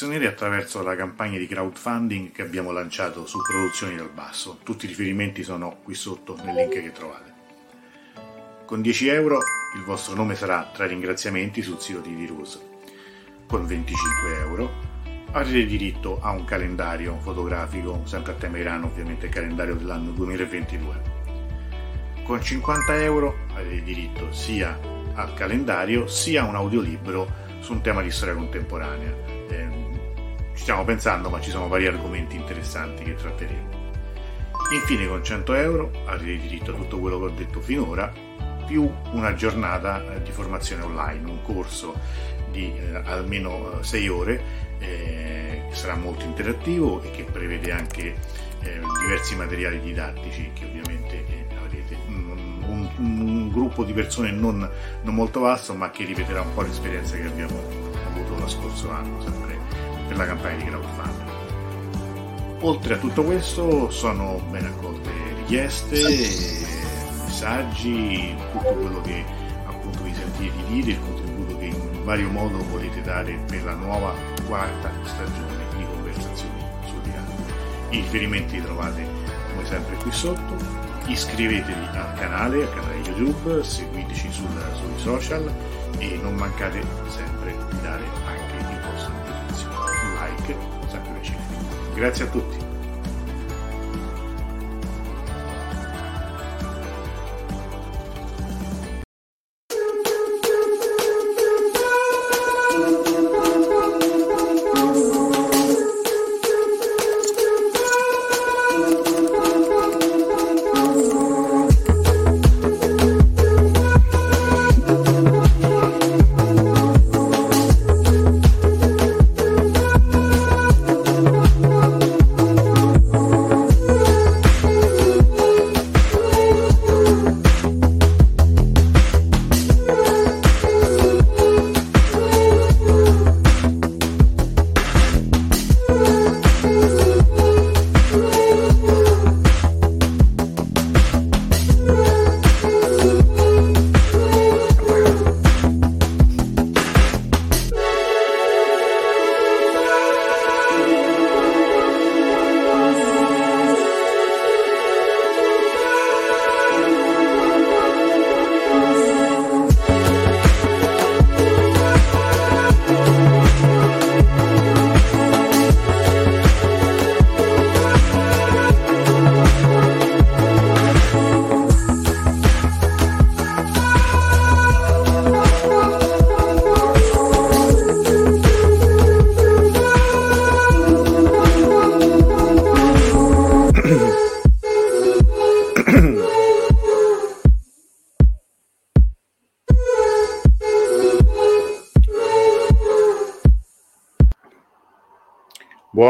sostenere attraverso la campagna di crowdfunding che abbiamo lanciato su Produzioni dal Basso. Tutti i riferimenti sono qui sotto nel link che trovate. Con 10 euro il vostro nome sarà tra i ringraziamenti sul sito di Virus. Con 25 euro avrete diritto a un calendario fotografico, sempre a tema Iran ovviamente calendario dell'anno 2022. Con 50 euro avete diritto sia al calendario sia a un audiolibro su un tema di storia contemporanea. Eh, ci stiamo pensando, ma ci sono vari argomenti interessanti che tratteremo. Infine, con 100 euro avrete diritto a tutto quello che ho detto finora, più una giornata eh, di formazione online, un corso di eh, almeno 6 eh, ore eh, che sarà molto interattivo e che prevede anche eh, diversi materiali didattici che ovviamente avrete un, un, gruppo di persone non, non, molto vasto, ma che ripeterà un po' l'esperienza che abbiamo avuto lo scorso anno, sempre per la campagna di crowdfunding. Oltre a tutto questo sono ben accolte richieste, messaggi, tutto quello che appunto vi sentite di dire, il contributo che in vario modo volete dare per la nuova quarta stagione di conversazioni sul dialogo. I riferimenti li trovate come sempre qui sotto iscrivetevi al canale, al canale YouTube, seguiteci sul, sui social e non mancate sempre di dare anche Grazie a tutti.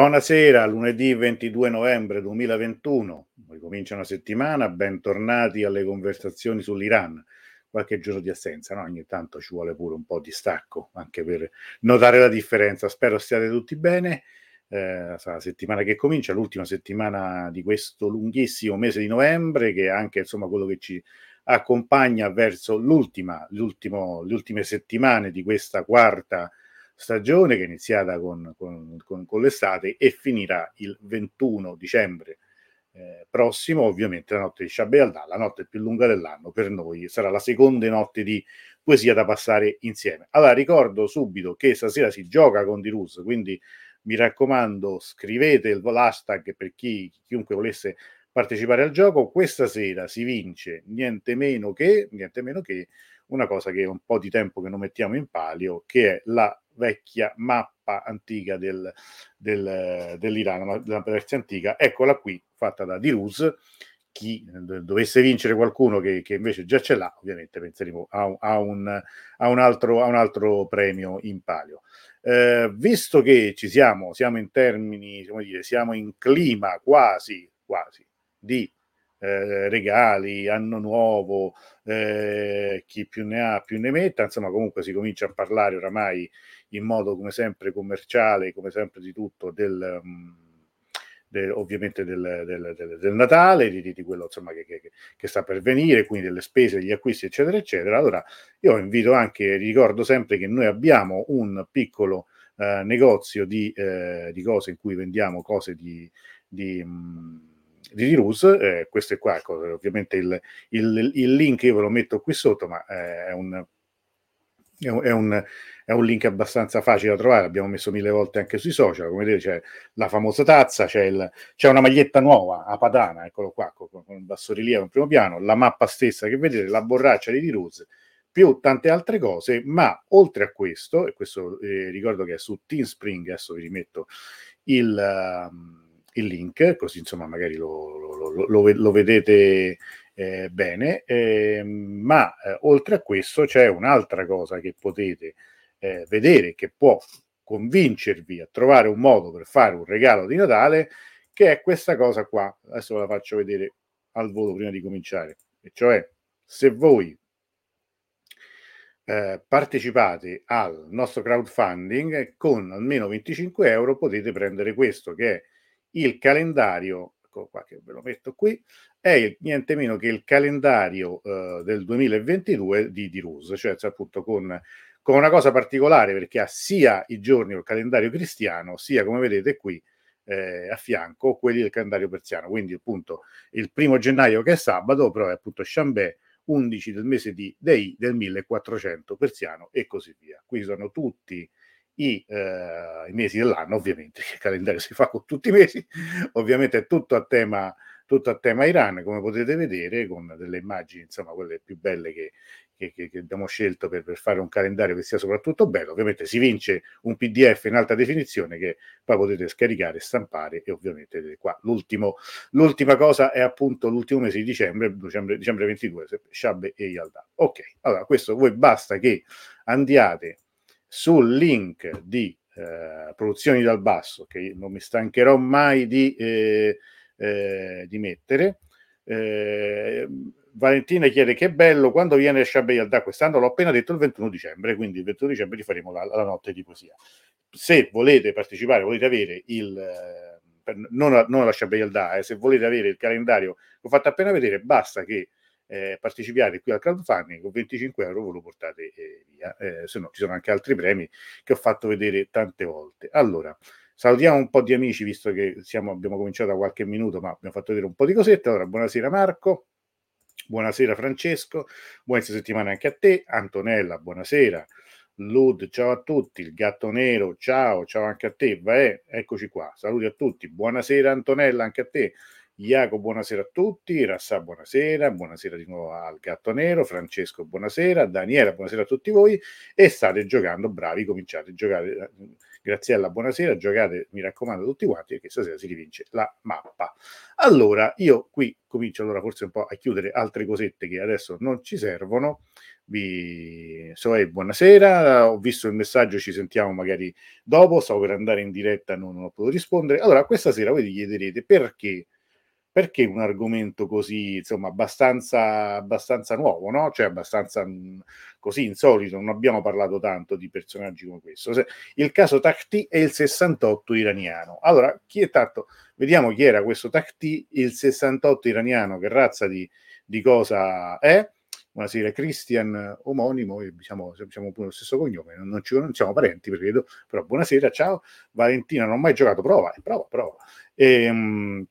Buonasera, lunedì 22 novembre 2021, ricomincia una settimana, bentornati alle conversazioni sull'Iran. Qualche giorno di assenza, no? ogni tanto ci vuole pure un po' di stacco, anche per notare la differenza. Spero stiate tutti bene. Eh, la settimana che comincia, l'ultima settimana di questo lunghissimo mese di novembre, che è anche insomma quello che ci accompagna verso l'ultima, le ultime settimane di questa quarta stagione che è iniziata con, con, con, con l'estate e finirà il 21 dicembre eh, prossimo, ovviamente la notte di Shabbat la notte più lunga dell'anno per noi, sarà la seconda notte di poesia da passare insieme. Allora ricordo subito che stasera si gioca con Dirus, quindi mi raccomando scrivete l'hashtag per chi, chiunque volesse partecipare al gioco. Questa sera si vince niente meno che, niente meno che una cosa che è un po' di tempo che non mettiamo in palio, che è la vecchia mappa antica del, del, dell'Iran, della Persia antica, eccola qui, fatta da Diruz. Chi dovesse vincere qualcuno che, che invece già ce l'ha, ovviamente penseremo a, a, un, a, un, altro, a un altro premio in palio. Eh, visto che ci siamo, siamo in termini, come dire, siamo in clima quasi, quasi di eh, regali, anno nuovo, eh, chi più ne ha più ne metta, insomma comunque si comincia a parlare oramai in modo come sempre commerciale, come sempre di tutto del, um, del, ovviamente del, del, del Natale, di, di, quello insomma, che, che, che, sta per venire, quindi delle spese, degli acquisti, eccetera, eccetera. Allora io invito anche, ricordo sempre che noi abbiamo un piccolo eh, negozio di, eh, di, cose in cui vendiamo cose di, di, mm, di Dirus, eh, questo è qua, ovviamente il, il, il, link io ve lo metto qui sotto, ma eh, è un, è un, è un link abbastanza facile da trovare, l'abbiamo messo mille volte anche sui social, come vedete c'è la famosa tazza, c'è, il, c'è una maglietta nuova a Padana, eccolo qua, con, con il bassorilievo in primo piano, la mappa stessa che vedete, la borraccia di Diruz, più tante altre cose, ma oltre a questo, e questo eh, ricordo che è su Teamspring, adesso vi rimetto il, uh, il link, così insomma magari lo, lo, lo, lo vedete eh, bene, eh, ma eh, oltre a questo c'è un'altra cosa che potete eh, vedere che può convincervi a trovare un modo per fare un regalo di Natale, che è questa cosa qua. Adesso ve la faccio vedere al volo prima di cominciare. E cioè, se voi eh, partecipate al nostro crowdfunding con almeno 25 euro potete prendere questo che è il calendario ecco qua che ve lo metto qui è niente meno che il calendario eh, del 2022 di, di Rus cioè appunto con con una cosa particolare perché ha sia i giorni del calendario cristiano, sia come vedete qui eh, a fianco quelli del calendario persiano. Quindi appunto il primo gennaio che è sabato, però è appunto Chambé 11 del mese di Dei del 1400 persiano e così via. Qui sono tutti i, eh, i mesi dell'anno, ovviamente, il calendario si fa con tutti i mesi, ovviamente è tutto a tema tutto a tema Iran, come potete vedere, con delle immagini, insomma, quelle più belle che, che, che, abbiamo scelto per, per, fare un calendario che sia soprattutto bello. Ovviamente si vince un PDF in alta definizione che poi potete scaricare stampare e ovviamente qua l'ultimo, l'ultima cosa è appunto l'ultimo mese di dicembre, dicembre, dicembre 22, Shabbe e Yalda. Ok, allora questo voi basta che andiate sul link di eh, Produzioni dal Basso, che non mi stancherò mai di, eh, eh, di mettere, eh, Valentina chiede che bello quando viene Shabbe Yalda quest'anno, l'ho appena detto il 21 dicembre, quindi il 21 dicembre ti faremo la, la notte di poesia. Se volete partecipare, volete avere il... Eh, non, a, non alla Shabbe Yalda, eh, se volete avere il calendario che ho fatto appena vedere, basta che eh, partecipiate qui al crowdfunding con 25 euro ve lo portate eh, via, eh, se no ci sono anche altri premi che ho fatto vedere tante volte. Allora, salutiamo un po' di amici visto che siamo, abbiamo cominciato da qualche minuto, ma abbiamo fatto vedere un po' di cosette. Allora, buonasera Marco. Buonasera Francesco, buona settimana anche a te. Antonella, buonasera. Lud, ciao a tutti. Il gatto nero, ciao, ciao anche a te. Vaè, eccoci qua. Saluti a tutti. Buonasera Antonella, anche a te. Iaco, buonasera a tutti. Rassà, buonasera. Buonasera di nuovo al gatto nero. Francesco, buonasera. Daniela, buonasera a tutti voi. E state giocando, bravi, cominciate a giocare Graziella, buonasera, giocate, mi raccomando, tutti quanti, perché stasera si rivince la mappa. Allora, io qui comincio allora forse un po' a chiudere altre cosette che adesso non ci servono. Vi so, eh, buonasera, ho visto il messaggio, ci sentiamo magari dopo, stavo per andare in diretta, non, non ho potuto rispondere. Allora, questa sera voi vi chiederete perché perché un argomento così, insomma, abbastanza, abbastanza nuovo, no? Cioè abbastanza mh, mm, così insolito, non abbiamo parlato tanto di personaggi come questo. Il caso Takhti e il 68 iraniano. Allora, chi è tanto? Vediamo chi era questo Takhti, il 68 iraniano, che razza di, di cosa è? Buonasera, Christian, omonimo, diciamo, siamo pure lo stesso cognome, non, ci, non siamo parenti, perché, però buonasera, ciao, Valentina, non ho mai giocato, prova, prova, prova. E, ehm, mh,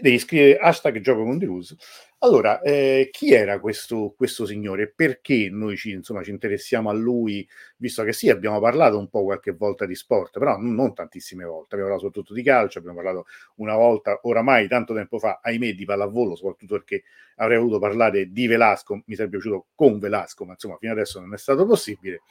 devi scrivere hashtag gioco con Deluse. Allora, eh, chi era questo, questo signore? Perché noi ci, insomma, ci interessiamo a lui, visto che sì, abbiamo parlato un po' qualche volta di sport, però non tantissime volte. Abbiamo parlato soprattutto di calcio, abbiamo parlato una volta, oramai tanto tempo fa, ahimè, di pallavolo, soprattutto perché avrei voluto parlare di Velasco, mi sarebbe piaciuto con Velasco, ma insomma, fino adesso non è stato possibile.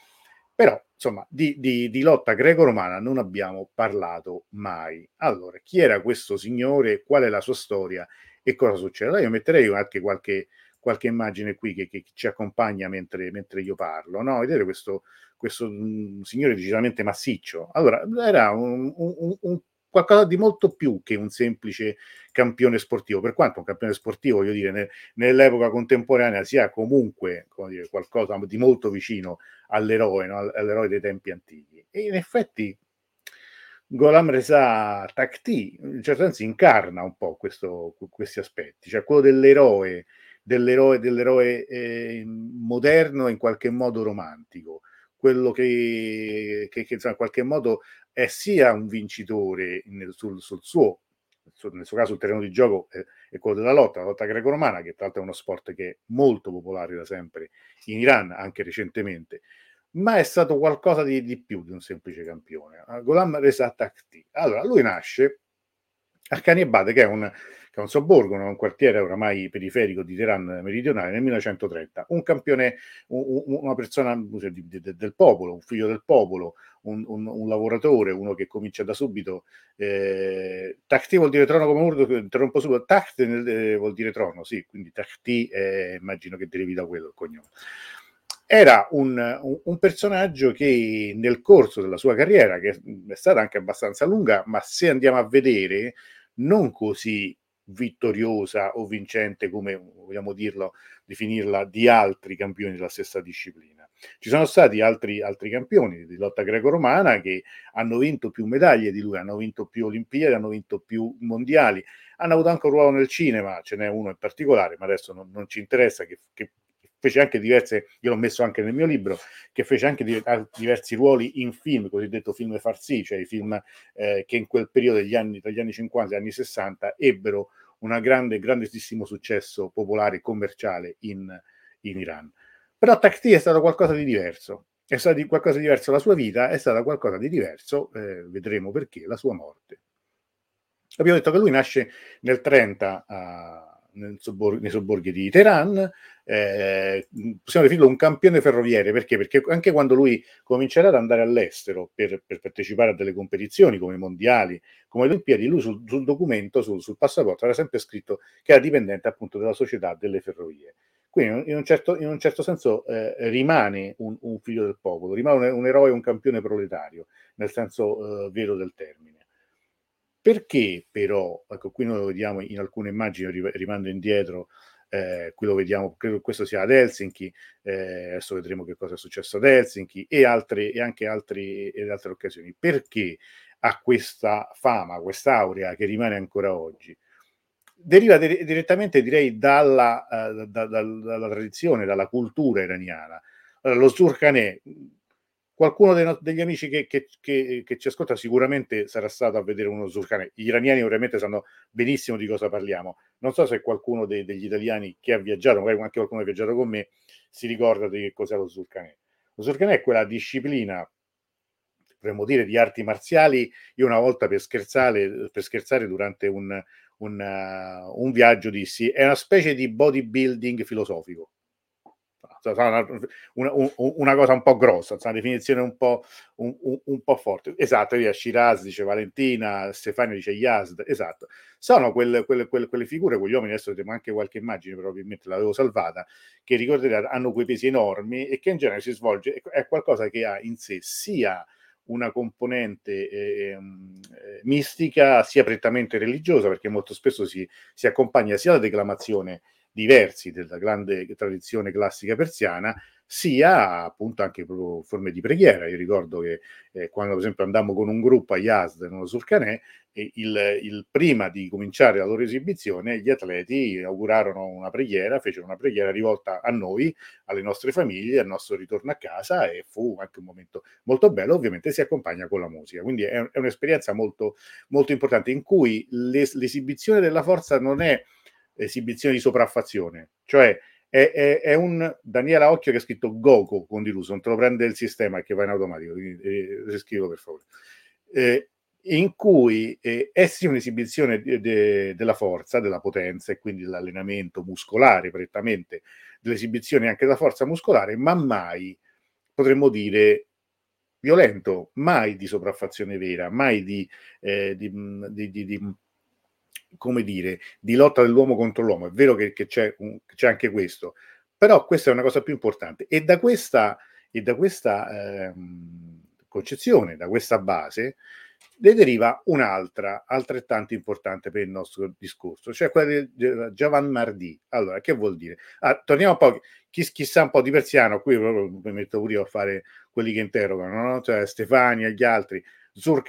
Però, insomma, di, di, di, lotta greco-romana non abbiamo parlato mai. Allora, chi era questo signore? Qual è la sua storia? E cosa succede? Allora io metterei anche qualche, qualche immagine qui che, che, ci accompagna mentre, mentre io parlo. No? Vedete questo, questo mm, signore decisamente massiccio. Allora, era un, un, un qualcosa di molto più che un semplice campione sportivo, per quanto un campione sportivo, voglio dire, ne, nell'epoca contemporanea sia comunque dire, qualcosa di molto vicino all'eroe, no? all'eroe dei tempi antichi. E in effetti Golam Reza Takti, in certo senso, incarna un po' questo, questi aspetti, cioè quello dell'eroe, dell'eroe, dell'eroe eh, moderno e in qualche modo romantico, quello che, che, che insomma, in qualche modo è sia un vincitore nel, sul, sul, suo, nel suo caso il terreno di gioco è, quello della lotta, la lotta greco-romana, che tra l'altro è uno sport che è molto popolare da sempre in Iran, anche recentemente, ma è stato qualcosa di, di più di un semplice campione. Golam Reza Takhti. Allora, lui nasce a Kaniebate, che è un, che è un sobborgo, un quartiere oramai periferico di Teheran meridionale, nel 1930. Un campione, un, una persona del popolo, un figlio del popolo, un, un, un, lavoratore, uno che comincia da subito. Eh, Takhti vuol dire trono come urdo, interrompo subito. Takht eh, vuol dire trono, sì, quindi Takhti eh, immagino che derivi da quello il cognome era un, un, personaggio che nel corso della sua carriera, che è stata anche abbastanza lunga, ma se andiamo a vedere, non così vittoriosa o vincente come vogliamo dirlo, definirla, di altri campioni della stessa disciplina. Ci sono stati altri, altri campioni di lotta greco-romana che hanno vinto più medaglie di lui, hanno vinto più Olimpiadi, hanno vinto più mondiali, hanno avuto anche un ruolo nel cinema, ce n'è uno in particolare, ma adesso non, non ci interessa, che, che fece anche diverse, io l'ho messo anche nel mio libro, che fece anche diversi ruoli in film, cosiddetto film farsi, cioè i film eh, che in quel periodo degli anni, tra gli anni 50 e gli anni 60 ebbero un grande, grandissimo successo popolare e commerciale in, in Iran. Però Takhti è stato qualcosa di diverso, è stato qualcosa di diverso, la sua vita è stata qualcosa di diverso, eh, vedremo perché, la sua morte. Abbiamo detto che lui nasce nel 30 a sobborghi, nei sobborghi di Teheran. Eh, possiamo definirlo un campione ferroviere perché? Perché anche quando lui comincerà ad andare all'estero per, per partecipare a delle competizioni come i mondiali, come le Olimpiadi, lui sul, sul documento, sul, sul, passaporto, era sempre scritto che era dipendente appunto della società delle ferrovie. Quindi in un certo, in un certo senso eh, rimane un, un, figlio del popolo, rimane un, un eroe, un campione proletario, nel senso eh, vero del termine. Perché però, ecco qui noi lo vediamo in alcune immagini, rimando indietro, eh, qui lo vediamo, credo che questo sia ad Helsinki, eh, adesso vedremo che cosa è successo ad Helsinki e, altre, e anche altre, e altre occasioni. Perché ha questa fama, quest'aurea che rimane ancora oggi? Deriva di- direttamente, direi, dalla, uh, da, da, dalla tradizione, dalla cultura iraniana. Allora, lo Surkhaneh, Qualcuno dei, degli amici che, che, che, che, ci ascolta sicuramente sarà stato a vedere uno Zulcane. Gli iraniani ovviamente sanno benissimo di cosa parliamo. Non so se qualcuno dei, degli italiani che ha viaggiato, magari anche qualcuno che ha viaggiato con me, si ricorda di che cos'è lo Zulcane. Lo Zulcane è quella disciplina, potremmo dire, di arti marziali. Io una volta per scherzare, per scherzare durante un, un, uh, un viaggio dissi, è una specie di bodybuilding filosofico una, una, una, cosa un po' grossa, una definizione un po', un, un po forte. Esatto, via Shiraz dice Valentina, Stefano dice Yazd, esatto. Sono quelle, quelle, quelle, quelle figure, quegli uomini, adesso vedremo anche qualche immagine, probabilmente l'avevo salvata, che ricorderete hanno quei pesi enormi e che in genere si svolge, è qualcosa che ha in sé sia una componente ehm, eh, mistica sia prettamente religiosa, perché molto spesso si, si accompagna sia alla declamazione diversi della grande tradizione classica persiana, sia appunto anche proprio forme di preghiera. Io ricordo che eh, quando per esempio andammo con un gruppo a Yazd, nello Sulcanè, il, il, prima di cominciare la loro esibizione, gli atleti augurarono una preghiera, fecero una preghiera rivolta a noi, alle nostre famiglie, al nostro ritorno a casa e fu anche un momento molto bello, ovviamente si accompagna con la musica, quindi è, è un'esperienza molto, molto importante in cui l'es- l'esibizione della forza non è esibizione di sopraffazione, cioè è, è, è, un Daniele Occhio che ha scritto Goku con Diluso, non te lo prende il sistema che va in automatico, eh, scrivo per favore. Eh, in cui eh, è sì un'esibizione de, de, della forza, della potenza e quindi dell'allenamento muscolare prettamente, dell'esibizione anche della forza muscolare, ma mai potremmo dire violento, mai di sopraffazione vera, mai di, eh, di, di, di come dire, di lotta dell'uomo contro l'uomo. È vero che, che c'è, un, c'è, anche questo, però questa è una cosa più importante. E da questa, e da questa eh, concezione, da questa base, ne deriva un'altra, altrettanto importante per il nostro discorso, cioè quella di Javan Mardi. Allora, che vuol dire? Ah, torniamo un po', chi, chissà un po' di persiano, qui proprio mi metto pure io a fare quelli che interrogano, no? cioè Stefani e gli altri. Zur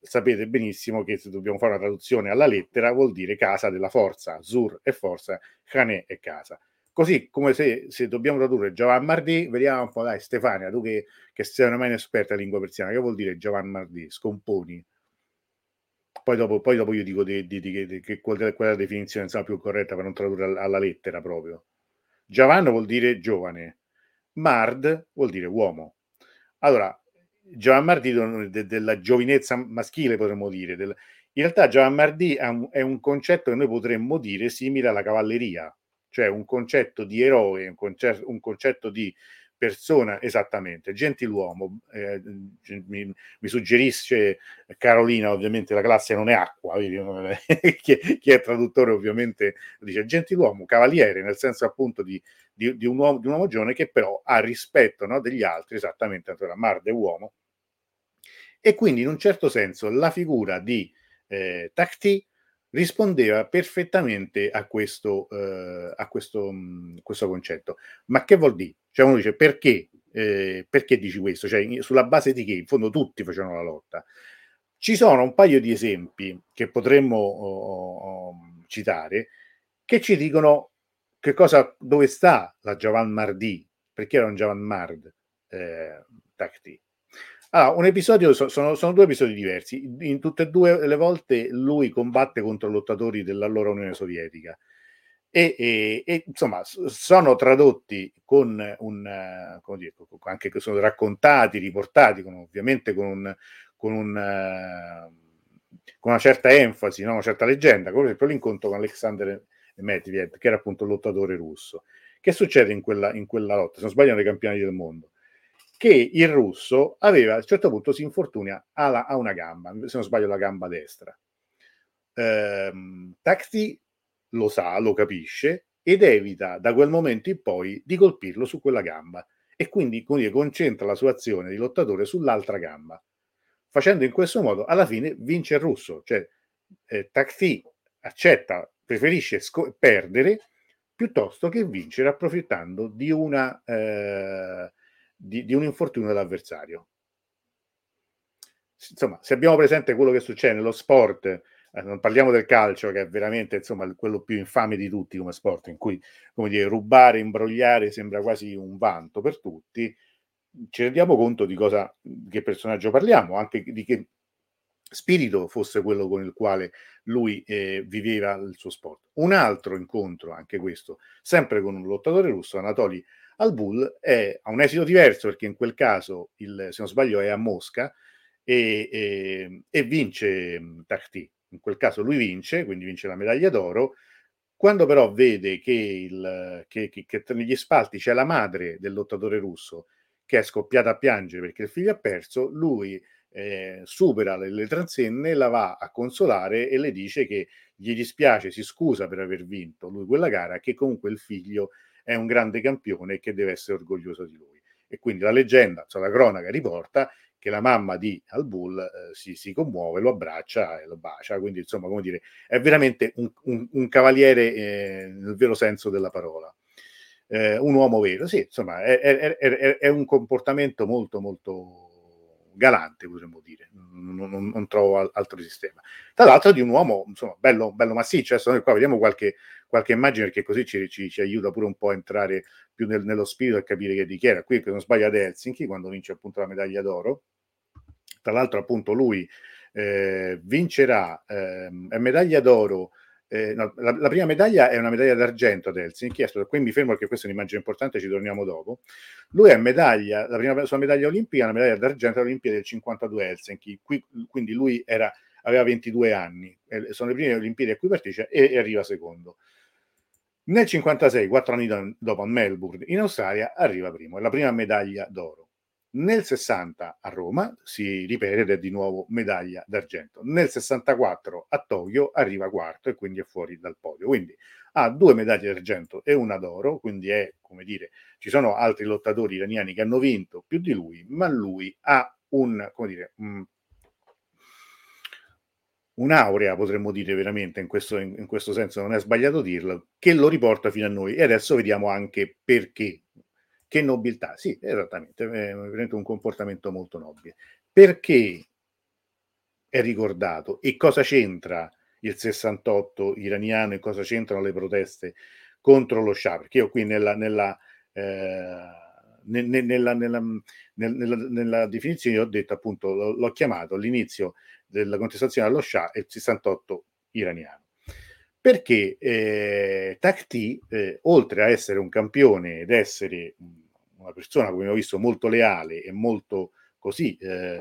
sapete benissimo che se dobbiamo fare una traduzione alla lettera vuol dire casa della forza, Zur è forza, Khané è casa. Così come se, se dobbiamo tradurre Giovan Mardi, vediamo un po', dai Stefania, tu che, che sei una esperta in lingua persiana, che vuol dire Giovan Mardi? Scomponi. Poi dopo, poi dopo io dico di, di, di, che qual è la definizione insomma, più corretta per non tradurre alla lettera proprio. Javan vuol dire giovane, Mard vuol dire uomo. Allora, Giovan Mardi de, della giovinezza maschile potremmo dire. Del, in realtà Giovan Mardi è un, è un concetto che noi potremmo dire simile alla cavalleria, cioè un concetto di eroe, un concetto, un concetto di persona, esattamente, gentiluomo, eh, mi, mi, suggerisce Carolina, ovviamente la classe non è acqua, chi, chi, è traduttore ovviamente dice gentiluomo, cavaliere, nel senso appunto di, di, di, un, uomo, di un uomo giovane che però ha rispetto no, degli altri, esattamente, allora Marde uomo, e quindi in un certo senso la figura di eh, Tacti rispondeva perfettamente a questo, eh, a questo, mm, questo, concetto. Ma che vuol dire? Cioè uno dice perché? Eh, perché dici questo? Cioè, sulla base di che? In fondo tutti facevano la lotta. Ci sono un paio di esempi che potremmo oh, oh, citare che ci dicono che cosa, dove sta la Javan Mardi, perché era un Javan Mard eh, Takti. Allora, un episodio, sono, sono, due episodi diversi. In tutte e due le volte lui combatte contro lottatori dell'allora Unione Sovietica. E, e, e insomma, sono tradotti con un, come dire, anche che sono raccontati, riportati, con, ovviamente con, un, con, un, con una certa enfasi, no? una certa leggenda, come per esempio l'incontro con Alexander Medvedev, che era appunto un lottatore russo. Che succede in quella, in quella lotta? Se non sbaglio, nei campionati del mondo che il russo aveva a un certo punto si infortuna alla, a una gamba, se non sbaglio la gamba destra. Ehm, Taxi lo sa, lo capisce ed evita da quel momento in poi di colpirlo su quella gamba e quindi, quindi concentra la sua azione di lottatore sull'altra gamba. Facendo in questo modo, alla fine vince il russo, cioè eh, Taxi accetta, preferisce sco- perdere piuttosto che vincere approfittando di una eh, di, di un infortunio dell'avversario. Insomma, se abbiamo presente quello che succede nello sport, eh, non parliamo del calcio, che è veramente insomma, quello più infame di tutti come sport, in cui come dire, rubare, imbrogliare sembra quasi un vanto per tutti, ci rendiamo conto di cosa, di che personaggio parliamo, anche di che spirito fosse quello con il quale lui eh, viveva il suo sport. Un altro incontro, anche questo, sempre con un lottatore russo, Anatoly al Bull è, ha un esito diverso perché in quel caso, il, se non sbaglio, è a Mosca e, e, e vince mm, Tarti. In quel caso lui vince, quindi vince la medaglia d'oro. Quando però vede che, il, che, che, che negli spalti c'è la madre del lottatore russo che è scoppiata a piangere perché il figlio ha perso, lui eh, supera le, le transenne, la va a consolare e le dice che gli dispiace, si scusa per aver vinto lui quella gara, che comunque il figlio è un grande campione e che deve essere orgoglioso di lui. E quindi la leggenda, cioè la cronaca riporta che la mamma di Al Bull eh, si, si, commuove, lo abbraccia e lo bacia, quindi insomma, come dire, è veramente un, un, un cavaliere eh, nel vero senso della parola. Eh, un uomo vero, sì, insomma, è, è, è, è, un comportamento molto, molto galante, potremmo dire, non, non, non, trovo altro sistema. Tra l'altro di un uomo, insomma, bello, bello massiccio, adesso noi qua vediamo qualche, qualche immagine perché così ci, ci, ci, aiuta pure un po' a entrare più nel, nello spirito e capire che di chi era. Qui, se non sbaglio, ad Helsinki, quando vince appunto la medaglia d'oro. Tra l'altro appunto lui eh, vincerà eh, medaglia d'oro eh, no, la, la, prima medaglia è una medaglia d'argento ad Helsinki, qui mi fermo perché questa è un'immagine importante, ci torniamo dopo. Lui è medaglia, la prima sua medaglia olimpica, una medaglia d'argento alle Olimpiadi del 52 Helsinki, qui, quindi lui era, aveva 22 anni, eh, sono le prime Olimpiadi a cui partecipa e, e arriva secondo. Nel 56, quattro anni dopo a Melbourne, in Australia, arriva primo, è la prima medaglia d'oro. Nel 60 a Roma si ripete ed è di nuovo medaglia d'argento. Nel 64 a Tokyo arriva quarto e quindi è fuori dal podio. Quindi ha due medaglie d'argento e una d'oro, quindi è come dire, ci sono altri lottatori iraniani che hanno vinto più di lui, ma lui ha un, come dire, un, un'aurea, potremmo dire veramente, in questo, in, in questo senso non è sbagliato dirlo, che lo riporta fino a noi. E adesso vediamo anche perché che nobiltà, sì, esattamente, è un comportamento molto nobile. Perché è ricordato. E cosa c'entra il 68 iraniano e cosa c'entrano le proteste contro lo Shah? Perché io qui nella, nella, eh, nella, nella, nella, definizione ho detto appunto, l'ho chiamato all'inizio della contestazione allo Shah il 68 iraniano. Perché eh, Takti, eh, oltre a essere un campione ed essere una persona, come abbiamo visto, molto leale e molto così eh,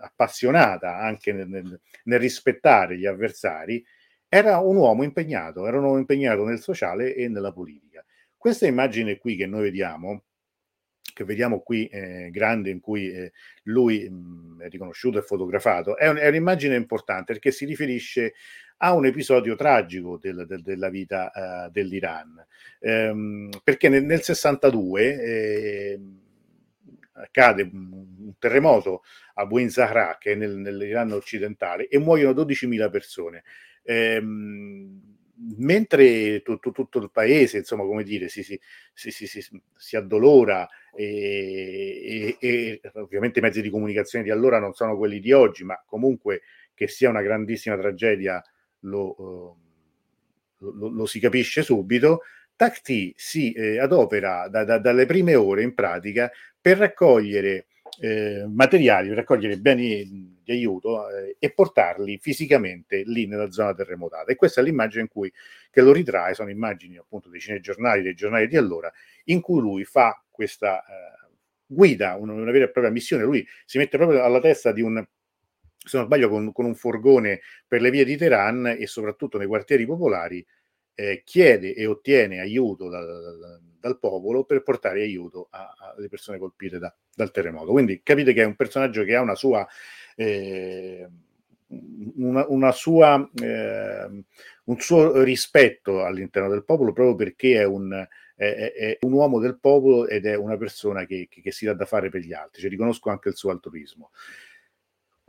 appassionata anche nel, nel, nel, rispettare gli avversari, era un uomo impegnato, era un uomo impegnato nel sociale e nella politica. Questa immagine qui che noi vediamo, che vediamo qui eh, grande in cui eh, lui mh, mm, è riconosciuto e fotografato, è, un, è, un'immagine importante perché si riferisce a un episodio tragico del, del, della vita uh, dell'Iran. Ehm, perché nel, nel 62 eh, accade un terremoto a Buin Zahra, che è nel, nell'Iran occidentale, e muoiono 12.000 persone. Ehm, mentre tutto, tutto, il paese, insomma, come dire, si, si, si, si addolora e, e, e, ovviamente i mezzi di comunicazione di allora non sono quelli di oggi, ma comunque che sia una grandissima tragedia lo, uh, lo, lo si capisce subito. Tacti si eh, adopera da, da, dalle prime ore in pratica per raccogliere eh, materiali, per raccogliere beni di aiuto eh, e portarli fisicamente lì nella zona terremotata. E questa è l'immagine in cui, che lo ritrae, sono immagini appunto dei cinegiornali, dei giornali di allora, in cui lui fa questa eh, guida, una, una, vera e propria missione. Lui si mette proprio alla testa di un, se non sbaglio, con, con un furgone per le vie di Teheran e soprattutto nei quartieri popolari, eh, chiede e ottiene aiuto dal, dal, popolo per portare aiuto alle persone colpite da, dal terremoto. Quindi capite che è un personaggio che ha una sua, eh, una, una sua eh, un suo rispetto all'interno del popolo proprio perché è un, è, è un uomo del popolo ed è una persona che, che, che si dà da fare per gli altri. Cioè, riconosco anche il suo altruismo.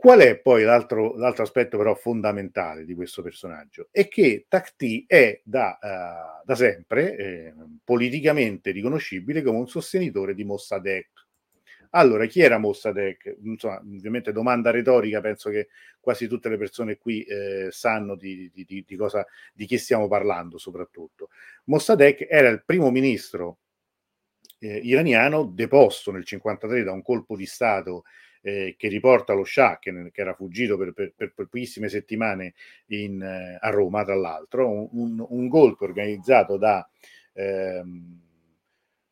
Qual è poi l'altro, l'altro, aspetto però fondamentale di questo personaggio? È che Takti è da, uh, da sempre eh, politicamente riconoscibile come un sostenitore di Mossadegh. Allora, chi era Mossadegh? Insomma, ovviamente domanda retorica, penso che quasi tutte le persone qui eh, sanno di, di, di, di, cosa, di chi stiamo parlando soprattutto. Mossadegh era il primo ministro eh, iraniano deposto nel 1953 da un colpo di Stato eh, che riporta lo Shah, che, che era fuggito per, per, per, pochissime settimane in, eh, a Roma, tra l'altro, un, un, un golpe organizzato da... Ehm,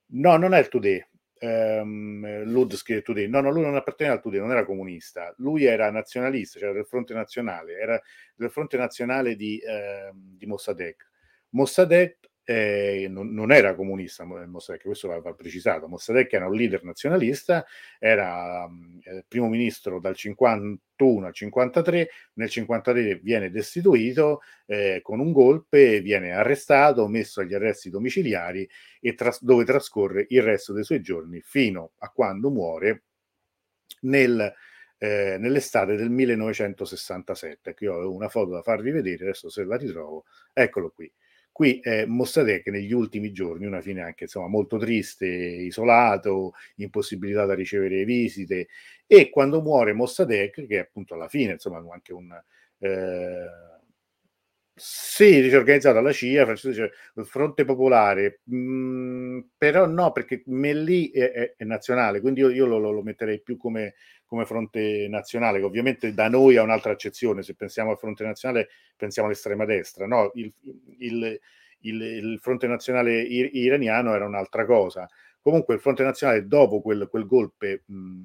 no, non è il Today, ehm, Ludsk Today, no, no, lui non apparteneva al Today, non era comunista, lui era nazionalista, cioè del fronte nazionale, era del fronte nazionale di, ehm, di Mossadegh. Mossadegh eh, non, non, era comunista Mossadegh, questo va, va, precisato, Mossadegh era un leader nazionalista, era eh, primo ministro dal 51 al 53, nel 53 viene destituito eh, con un golpe, viene arrestato, messo agli arresti domiciliari e tras- dove trascorre il resto dei suoi giorni fino a quando muore nel, eh, nell'estate del 1967. Qui ho una foto da farvi vedere, adesso se la ritrovo, eccolo qui. Qui è Mossadegh negli ultimi giorni, una fine anche insomma, molto triste, isolato, impossibilità da ricevere visite e quando muore Mossadegh, che è appunto alla fine, insomma, anche un... Eh, sì, dice organizzata la CIA, Francesco dice il Fronte Popolare, mh, mm, però no, perché Mellì è, è, è nazionale, quindi io, io lo, lo, metterei più come, come, fronte nazionale, che ovviamente da noi ha un'altra accezione, se pensiamo al fronte nazionale pensiamo all'estrema destra, no, il, il, il, il fronte nazionale iraniano era un'altra cosa. Comunque il fronte nazionale dopo quel, quel golpe mh,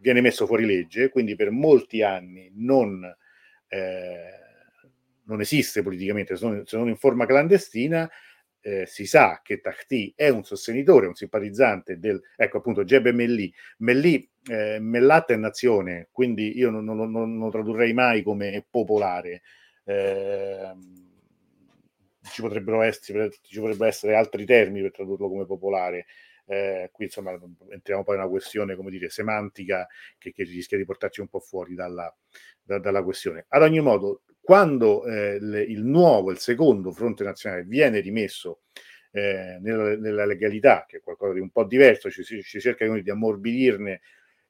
viene messo fuori legge, quindi per molti anni non... Eh, non esiste politicamente, se non, in forma clandestina, eh, si sa che Tahti è un sostenitore, un simpatizzante del, ecco appunto, Gebe Melli. Melli, eh, Mellat è nazione, quindi io non, non, non, lo tradurrei mai come popolare. Eh, ci, potrebbero essere, ci potrebbero essere altri termini per tradurlo come popolare. Eh, qui insomma entriamo poi in una questione come dire semantica che, che rischia di portarci un po' fuori dalla, da, dalla questione. Ad ogni modo, quando eh, le, il nuovo, il secondo fronte nazionale viene rimesso eh, nella, nella, legalità, che è qualcosa di un po' diverso, ci, ci cerca di ammorbidirne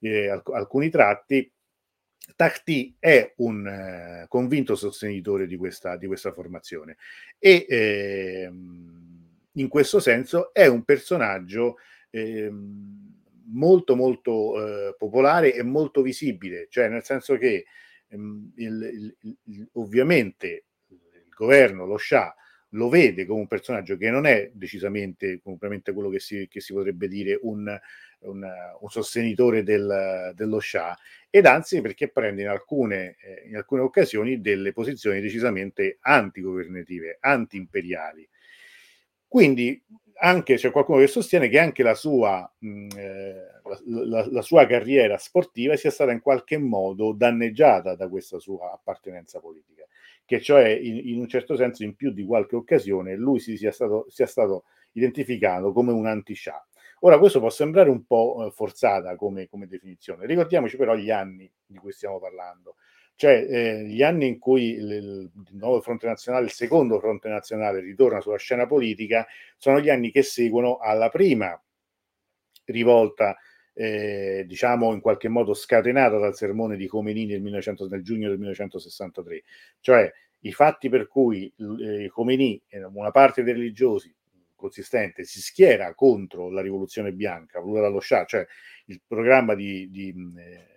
eh, alc- alcuni tratti, Tacti è un eh, convinto sostenitore di questa, di questa formazione. E eh, in questo senso è un personaggio eh, molto molto eh, popolare e molto visibile, cioè nel senso che il, il, il, ovviamente il governo, lo Shah, lo vede come un personaggio che non è decisamente completamente quello che si, che si potrebbe dire un, un, un sostenitore del, dello Shah, ed anzi perché prende in alcune, eh, in alcune occasioni delle posizioni decisamente antigovernative, anti-imperiali. Quindi anche c'è qualcuno che sostiene che anche la sua, mh, eh, la, la, la sua, carriera sportiva sia stata in qualche modo danneggiata da questa sua appartenenza politica, che cioè in, in un certo senso in più di qualche occasione lui si sia stato, sia stato identificato come un anti-Shah. Ora, questo può sembrare un po' eh, forzata come, come definizione, ricordiamoci però gli anni di cui stiamo parlando. Cioè, eh, gli anni in cui il, il, nuovo fronte nazionale, il secondo fronte nazionale ritorna sulla scena politica, sono gli anni che seguono alla prima rivolta, eh, diciamo in qualche modo scatenata dal sermone di Khomeini nel, 1900, nel giugno del 1963. Cioè, i fatti per cui eh, Khomeini una parte dei religiosi consistente si schiera contro la rivoluzione bianca voluta dallo Shah, cioè il programma di, di eh,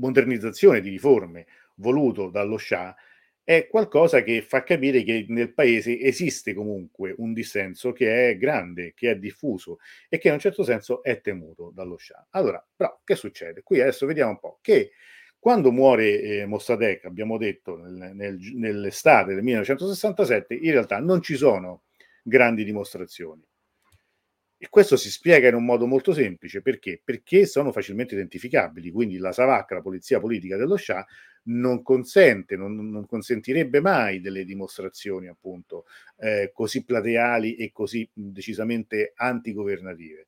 modernizzazione, di riforme voluto dallo Shah, è qualcosa che fa capire che nel paese esiste comunque un dissenso che è grande, che è diffuso e che in un certo senso è temuto dallo Shah. Allora, però, che succede? Qui adesso vediamo un po' che quando muore eh, Mossadegh, abbiamo detto nel, nel, nell'estate del 1967, in realtà non ci sono grandi dimostrazioni. E questo si spiega in un modo molto semplice perché? Perché sono facilmente identificabili, quindi la Savacca, la polizia politica dello Shah, non consente, non, non consentirebbe mai delle dimostrazioni appunto eh, così plateali e così decisamente antigovernative.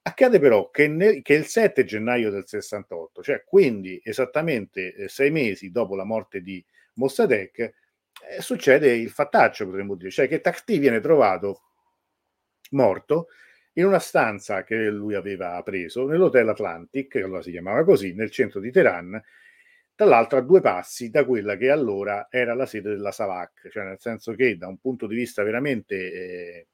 Accade però che, nel, che, il 7 gennaio del 68, cioè quindi esattamente eh, sei mesi dopo la morte di Mossadegh, eh, succede il fattaccio, potremmo dire, cioè che Takti viene trovato morto in una stanza che lui aveva preso nell'Hotel Atlantic, che allora si chiamava così, nel centro di Teheran, tra l'altro a due passi da quella che allora era la sede della Savak, cioè nel senso che da un punto di vista veramente eh,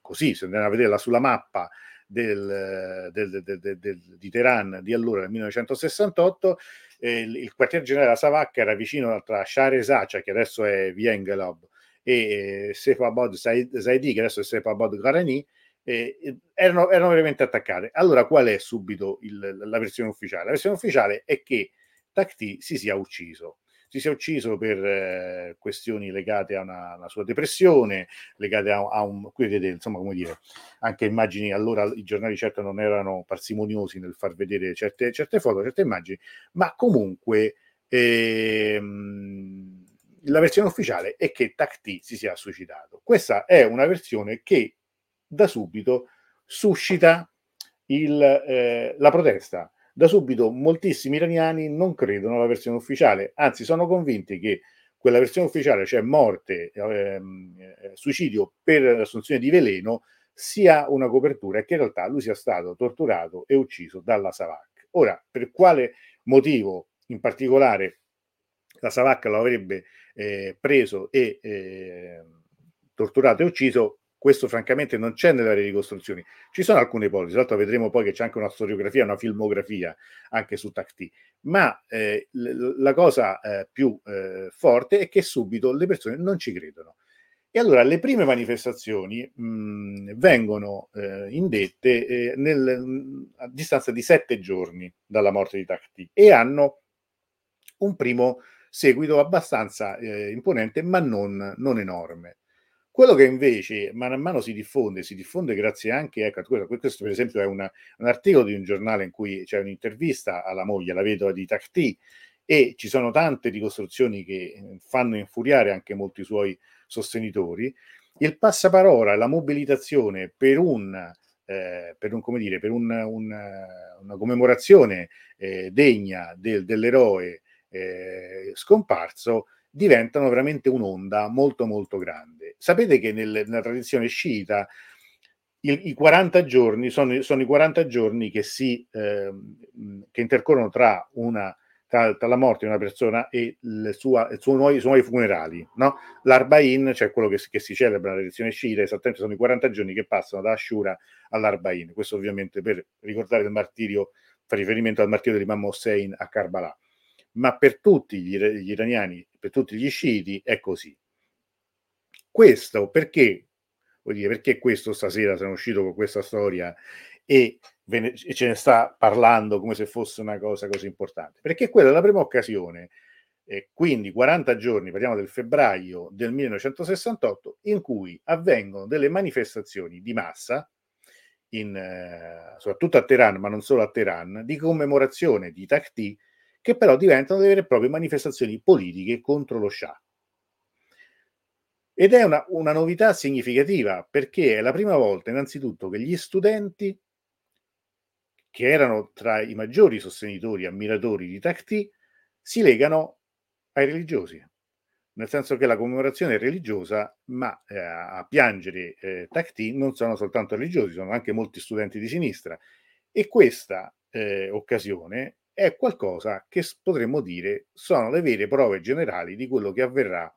così, se andiamo a vederla sulla mappa del, del, del, di Teheran di allora, nel 1968, eh, il, il, quartier generale della Savak era vicino tra Shahrezacha, che adesso è Viengelob, e eh, Sefabod Zaidi, che adesso è Sefabod Gharani, eh, erano, erano, veramente attaccate. Allora, qual è subito il, la versione ufficiale? La versione ufficiale è che Takti si sia ucciso. Si sia ucciso per eh, questioni legate a una, una, sua depressione, legate a, a un. Qui vedete, insomma, come dire, anche immagini. Allora i giornali certo non erano parsimoniosi nel far vedere certe, certe foto, certe immagini, ma comunque. Ehm, la versione ufficiale è che Takti si sia suicidato. Questa è una versione che da subito suscita il, eh, la protesta. Da subito moltissimi iraniani non credono alla versione ufficiale, anzi sono convinti che quella versione ufficiale, cioè morte, ehm, eh, suicidio per l'assunzione di veleno, sia una copertura e che in realtà lui sia stato torturato e ucciso dalla Savak. Ora, per quale motivo in particolare la Savak lo avrebbe eh, preso e eh, torturato e ucciso, questo francamente non c'è nelle ricostruzioni. Ci sono alcune ipotesi, tra l'altro vedremo poi che c'è anche una storiografia, una filmografia anche su Tacti, ma eh, la cosa eh, più eh, forte è che subito le persone non ci credono. E allora le prime manifestazioni mh, vengono eh, indette eh, nel, mh, a distanza di sette giorni dalla morte di Tacti e hanno un primo seguito abbastanza eh, imponente, ma non, non enorme. Quello che invece mano a mano si diffonde, si diffonde grazie anche, ecco, questo per esempio è una, un articolo di un giornale in cui c'è un'intervista alla moglie, la vedova di Tacti, e ci sono tante ricostruzioni che fanno infuriare anche molti suoi sostenitori. Il passaparola, la mobilitazione per un, eh, per un come dire, per un, un, una commemorazione eh, degna del, dell'eroe eh, scomparso diventano veramente un'onda molto molto grande. Sapete che nel, nella tradizione sciita i, i 40 giorni sono, sono, i 40 giorni che, si, eh, che intercorrono tra, una, tra, tra, la morte di una persona e il, sua, il suo i suoi funerali. No? L'Arbain, cioè quello che, che si celebra nella religione sciita, esattamente sono i 40 giorni che passano da Ashura all'Arbain. Questo ovviamente per ricordare il martirio, fa riferimento al martirio dell'Imam Hossein a Karbala. Ma per tutti gli, gli iraniani, per tutti gli sciiti è così. Questo perché vuol dire, perché questo stasera sono uscito con questa storia e, ce ne sta parlando come se fosse una cosa così importante? Perché quella è la prima occasione, eh, quindi 40 giorni, parliamo del febbraio del 1968, in cui avvengono delle manifestazioni di massa, in, eh, soprattutto a Teheran, ma non solo a Teheran, di commemorazione di Takhti, che però diventano delle vere e proprie manifestazioni politiche contro lo Shah. Ed è una, una novità significativa perché è la prima volta innanzitutto che gli studenti, che erano tra i maggiori sostenitori e ammiratori di Takhti, si legano ai religiosi, nel senso che la commemorazione è religiosa, ma eh, a piangere eh, Takhti non sono soltanto religiosi, sono anche molti studenti di sinistra. E questa eh, occasione è qualcosa che potremmo dire sono le vere prove generali di quello che avverrà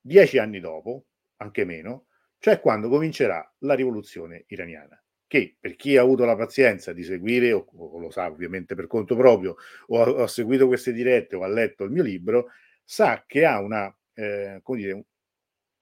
dieci anni dopo, anche meno, cioè quando comincerà la rivoluzione iraniana, che per chi ha avuto la pazienza di seguire, o, o lo sa ovviamente per conto proprio, o ha, ha, seguito queste dirette o ha letto il mio libro, sa che ha una, eh, come dire,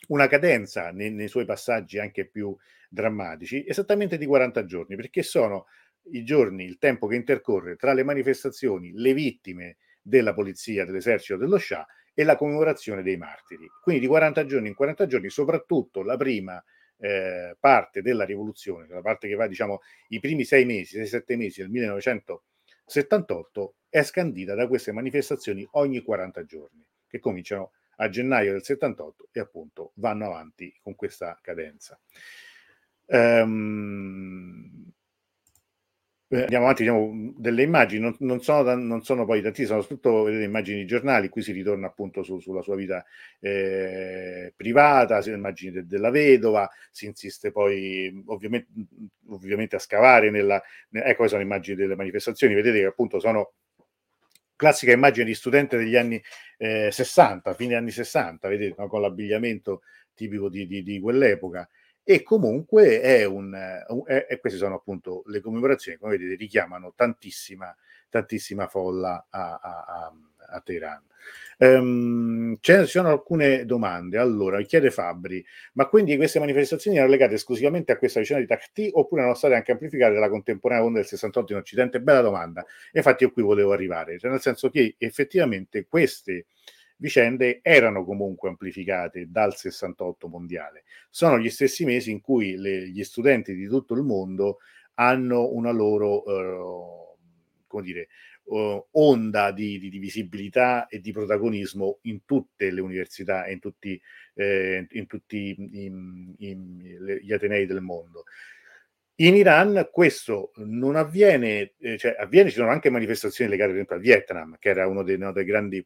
una cadenza nei, nei suoi passaggi anche più drammatici, esattamente di 40 giorni, perché sono i giorni, il tempo che intercorre tra le manifestazioni, le vittime della polizia, dell'esercito, dello Shah e la commemorazione dei martiri. Quindi di 40 giorni in 40 giorni, soprattutto la prima eh, parte della rivoluzione, la parte che va, diciamo, i primi sei mesi, sei, sette mesi del 1978, è scandita da queste manifestazioni ogni 40 giorni, che cominciano a gennaio del 78 e appunto vanno avanti con questa cadenza. Um, eh, andiamo avanti, diciamo, delle immagini, non, non, sono, non sono poi tantissime, sono soprattutto vedete, immagini di giornali, qui si ritorna appunto su, sulla sua vita eh, privata, immagini de, della vedova, si insiste poi ovviamente, ovviamente a scavare nella... Ecco, sono immagini delle manifestazioni, vedete che appunto sono classica immagine di studente degli anni eh, 60, fine anni 60, vedete, no? con l'abbigliamento tipico di, di, di quell'epoca e comunque è un, è, e queste sono appunto le commemorazioni, come vedete, richiamano tantissima, tantissima folla a, a, a Teheran. Um, ci sono alcune domande. Allora, chiede Fabri, ma quindi queste manifestazioni erano legate esclusivamente a questa vicenda di Takhti oppure erano state anche amplificate dalla contemporanea onda del 68 in Occidente? Bella domanda. Infatti io qui volevo arrivare, cioè nel senso che effettivamente queste vicende erano comunque amplificate dal 68 mondiale. Sono gli stessi mesi in cui le, gli studenti di tutto il mondo hanno una loro, uh, come dire, uh, onda di, di, di, visibilità e di protagonismo in tutte le università e in tutti, eh, in tutti in, in, gli atenei del mondo. In Iran questo non avviene, eh, cioè avviene, ci sono anche manifestazioni legate esempio al Vietnam, che era uno dei, no, dei grandi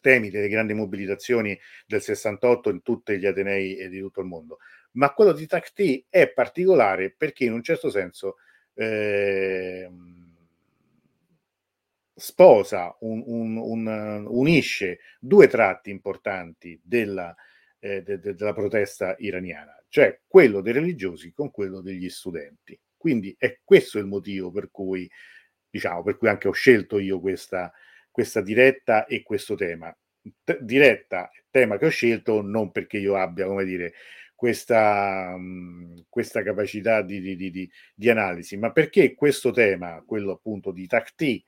temi delle grandi mobilitazioni del 68 in tutti gli atenei di tutto il mondo. Ma quello di Takhti è particolare perché in un certo senso eh, sposa, un, un, un, unisce due tratti importanti della, eh, de, de, della protesta iraniana, cioè quello dei religiosi con quello degli studenti. Quindi è questo il motivo per cui, diciamo, per cui anche ho scelto io questa, questa diretta e questo tema. T- diretta, tema che ho scelto non perché io abbia, come dire, questa, mh, mm, questa capacità di, di, di, di, analisi, ma perché questo tema, quello appunto di Takhti,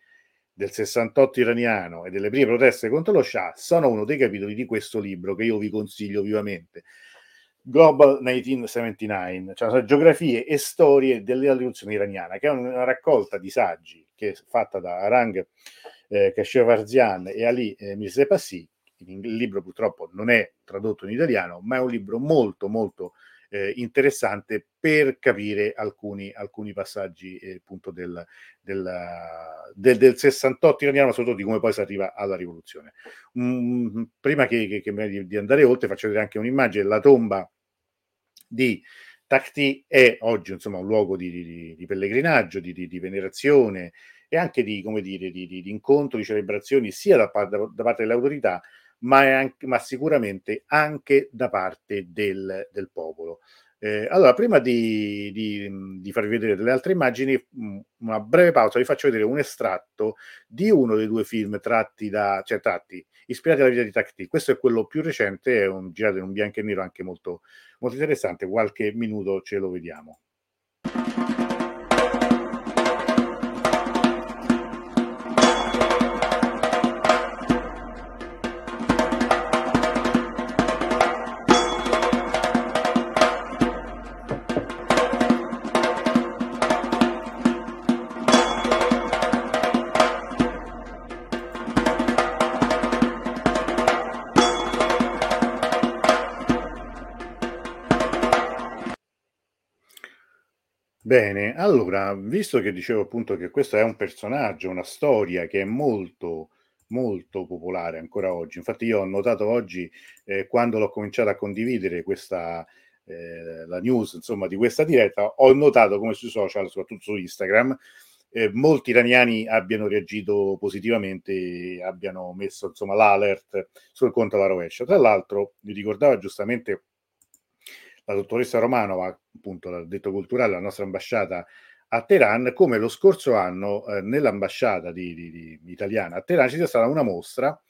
del 68 iraniano e delle prime proteste contro lo Shah, sono uno dei capitoli di questo libro che io vi consiglio vivamente. Global 1979, cioè geografie e storie della rivoluzione iraniana, che è una raccolta di saggi che è fatta da Arang eh, Kashia Varzian e Ali eh. Il libro purtroppo non è tradotto in italiano, ma è un libro molto molto eh, interessante per capire alcuni, alcuni passaggi eh, appunto del, del, del, del, 68 iraniano, ma soprattutto di come poi si arriva alla rivoluzione. Mm, prima che, che, che di andare oltre, faccio vedere anche un'immagine, la tomba di Tacti è oggi insomma, un luogo di, di, di pellegrinaggio, di, di, venerazione e anche di, come dire, di, incontro, di celebrazioni sia da, da, da parte delle autorità ma, anche, ma, sicuramente anche da parte del, del popolo. Eh, allora, prima di, di, di, farvi vedere delle altre immagini, mm, una breve pausa, vi faccio vedere un estratto di uno dei due film tratti da, cioè tratti, ispirati alla vita di Tacti. Questo è quello più recente, è un girato in un bianco e nero anche molto, molto interessante. Qualche minuto ce lo vediamo. Bene, allora, visto che dicevo appunto che questo è un personaggio, una storia che è molto, molto popolare ancora oggi. Infatti io ho notato oggi, eh, quando l'ho cominciato a condividere questa, eh, la news, insomma, di questa diretta, ho notato come sui social, soprattutto su Instagram, eh, molti iraniani abbiano reagito positivamente abbiano messo, insomma, l'alert sul conto alla rovescia. Tra l'altro, mi ricordava giustamente la dottoressa Romanova, appunto l'ha detto culturale, la nostra ambasciata a Teheran, come lo scorso anno eh, nell'ambasciata di, di, di, italiana a Teheran ci sia stata una mostra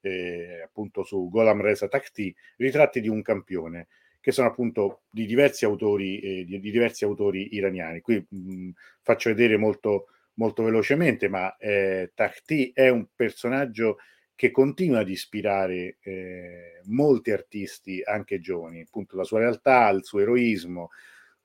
eh, appunto su Golam Reza Takhti, ritratti di un campione, che sono appunto di diversi autori, eh, di, di, diversi autori iraniani. Qui mh, faccio vedere molto, molto velocemente, ma eh, Takhti è un personaggio che continua ad ispirare eh, molti artisti, anche giovani, appunto la sua realtà, il suo eroismo,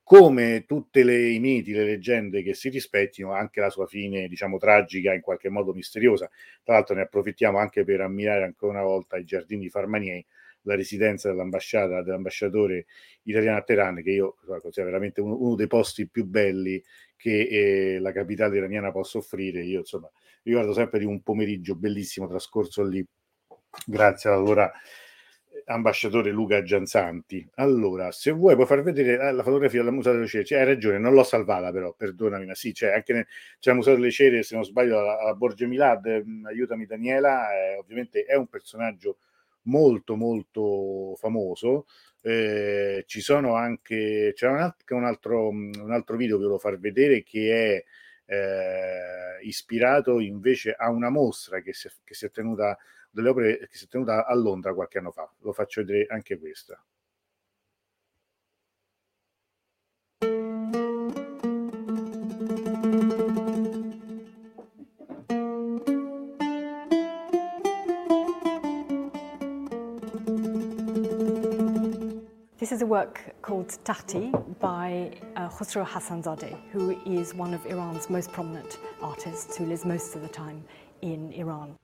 come tutte le, i miti, le leggende che si rispettino, anche la sua fine, diciamo, tragica, in qualche modo misteriosa. Tra l'altro ne approfittiamo anche per ammirare ancora una volta i giardini di Farmanier, la residenza dell'ambasciata, dell'ambasciatore italiano a Teheran, che io considero veramente uno, uno, dei posti più belli che eh, la capitale iraniana possa offrire. Io, insomma, ricordo sempre di un pomeriggio bellissimo trascorso lì, grazie all'allora ambasciatore Luca Gianzanti. Allora, se vuoi puoi far vedere eh, la fotografia della Museo delle Cere. Cioè, hai ragione, non l'ho salvata però, perdonami, ma sì, c'è anche nel, il Museo delle Cere, se non sbaglio, alla, Borgia Milad, eh, aiutami Daniela, eh, ovviamente è un personaggio molto molto famoso. Eh, ci sono anche, c'è un, un, altro, un altro video che volevo far vedere che è eh, ispirato invece a una mostra che si, che si è tenuta delle opere che si è tenuta a Londra qualche anno fa. Lo faccio vedere anche questa. This is a work called Tahti by uh, Khosrow Hassanzadeh, who is one of Iran's most prominent artists who lives most of the time in Iran.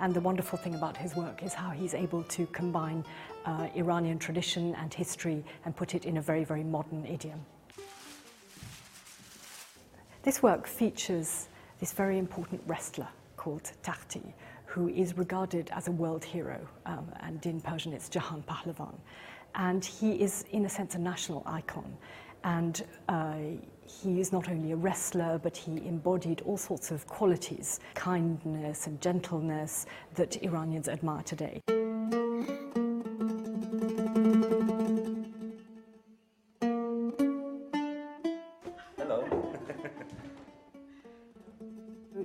And the wonderful thing about his work is how he's able to combine uh, Iranian tradition and history and put it in a very, very modern idiom. This work features this very important wrestler called Tahti, who is regarded as a world hero, um, and in Persian it's Jahan Pahlavan. And he is, in a sense, a national icon. And uh, he is not only a wrestler, but he embodied all sorts of qualities, kindness and gentleness that Iranians admire today.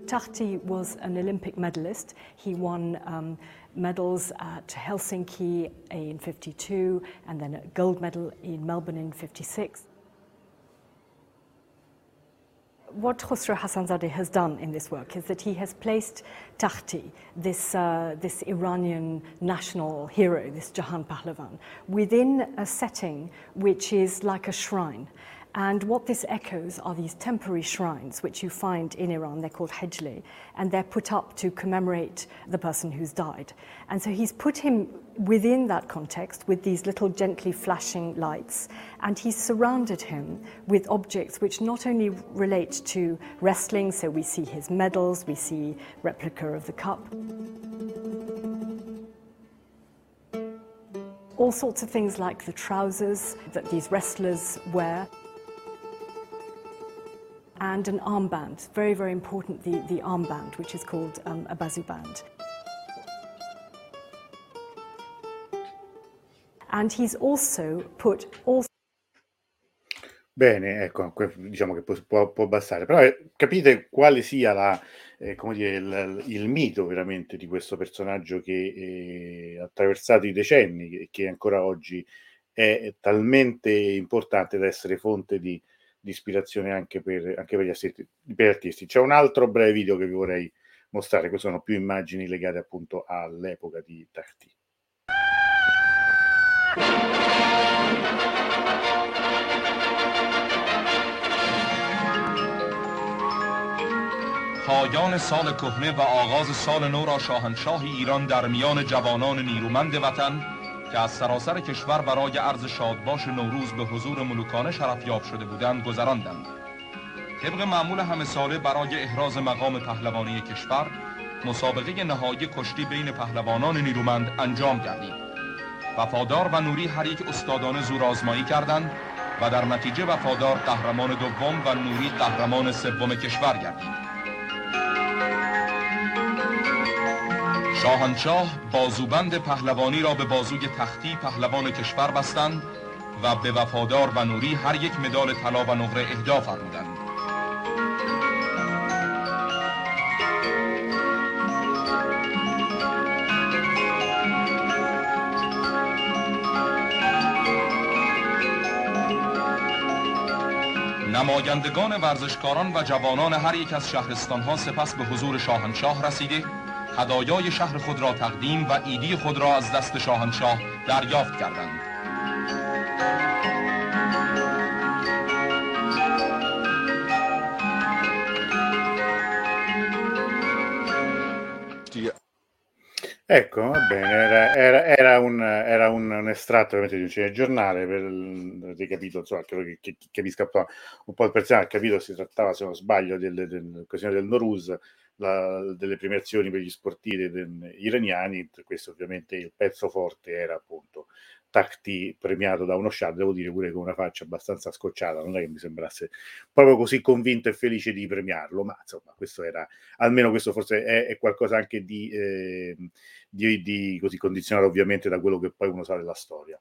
Tahti was an Olympic medalist. He won um, medals at Helsinki in 52 and then a gold medal in Melbourne in 56. What Khosrow Hassanzadeh has done in this work is that he has placed Tahti, this, uh, this Iranian national hero, this Jahan Pahlavan, within a setting which is like a shrine. And what this echoes are these temporary shrines, which you find in Iran. They're called hejle, and they're put up to commemorate the person who's died. And so he's put him within that context with these little gently flashing lights, and he's surrounded him with objects which not only relate to wrestling, so we see his medals, we see replica of the cup all sorts of things like the trousers that these wrestlers wear. And an armband, very, very important, the, the armband, which is called um, a bazuband. And he's also put all Bene, ecco, diciamo che può, può bastare, però eh, capite quale sia la, eh, dire, il, il, mito veramente di questo personaggio che eh, attraversato i decenni e che ancora oggi è talmente importante da essere fonte di, di ispirazione anche per, anche per gli artisti, per artisti. C'è un altro breve video che vi vorrei mostrare, queste sono più immagini legate appunto all'epoca di Tarty. پایان سال کهنه و آغاز سال نو را شاهنشاه ایران در میان جوانان نیرومند وطن که از سراسر کشور برای عرض شادباش نوروز به حضور ملوکانه شرفیاب شده بودند گذراندند. طبق معمول همه ساله برای احراز مقام پهلوانی کشور مسابقه نهایی کشتی بین پهلوانان نیرومند انجام گردید. وفادار و نوری هر یک استادانه زور آزمایی کردند و در نتیجه وفادار قهرمان دوم و نوری قهرمان سوم کشور گردید. شاهنشاه بازوبند پهلوانی را به بازوی تختی پهلوان کشور بستند و به وفادار و نوری هر یک مدال طلا و نقره اهدا فرمودند. نمایندگان ورزشکاران و جوانان هر یک از شهرستانها سپس به حضور شاهنشاه رسیده. هدایای شهر خود را تقدیم و ایدی خود را از دست شاهنشاه دریافت کردند Ecco, va bene, era, era, era, un, era un, un, estratto di un cinegiornale, per, avete capito, insomma, credo che, che, che capisca un po' il personaggio, ha capito si trattava, se non sbaglio, dell'occasione del, del Noruz, la, delle premiazioni per gli sportivi iraniani, questo ovviamente il pezzo forte era appunto Takti premiato da uno Shah, devo dire pure con una faccia abbastanza scocciata, non è che mi sembrasse proprio così convinto e felice di premiarlo, ma insomma questo era, almeno questo forse è, è qualcosa anche di, eh, di, di, così condizionato ovviamente da quello che poi uno sa della storia.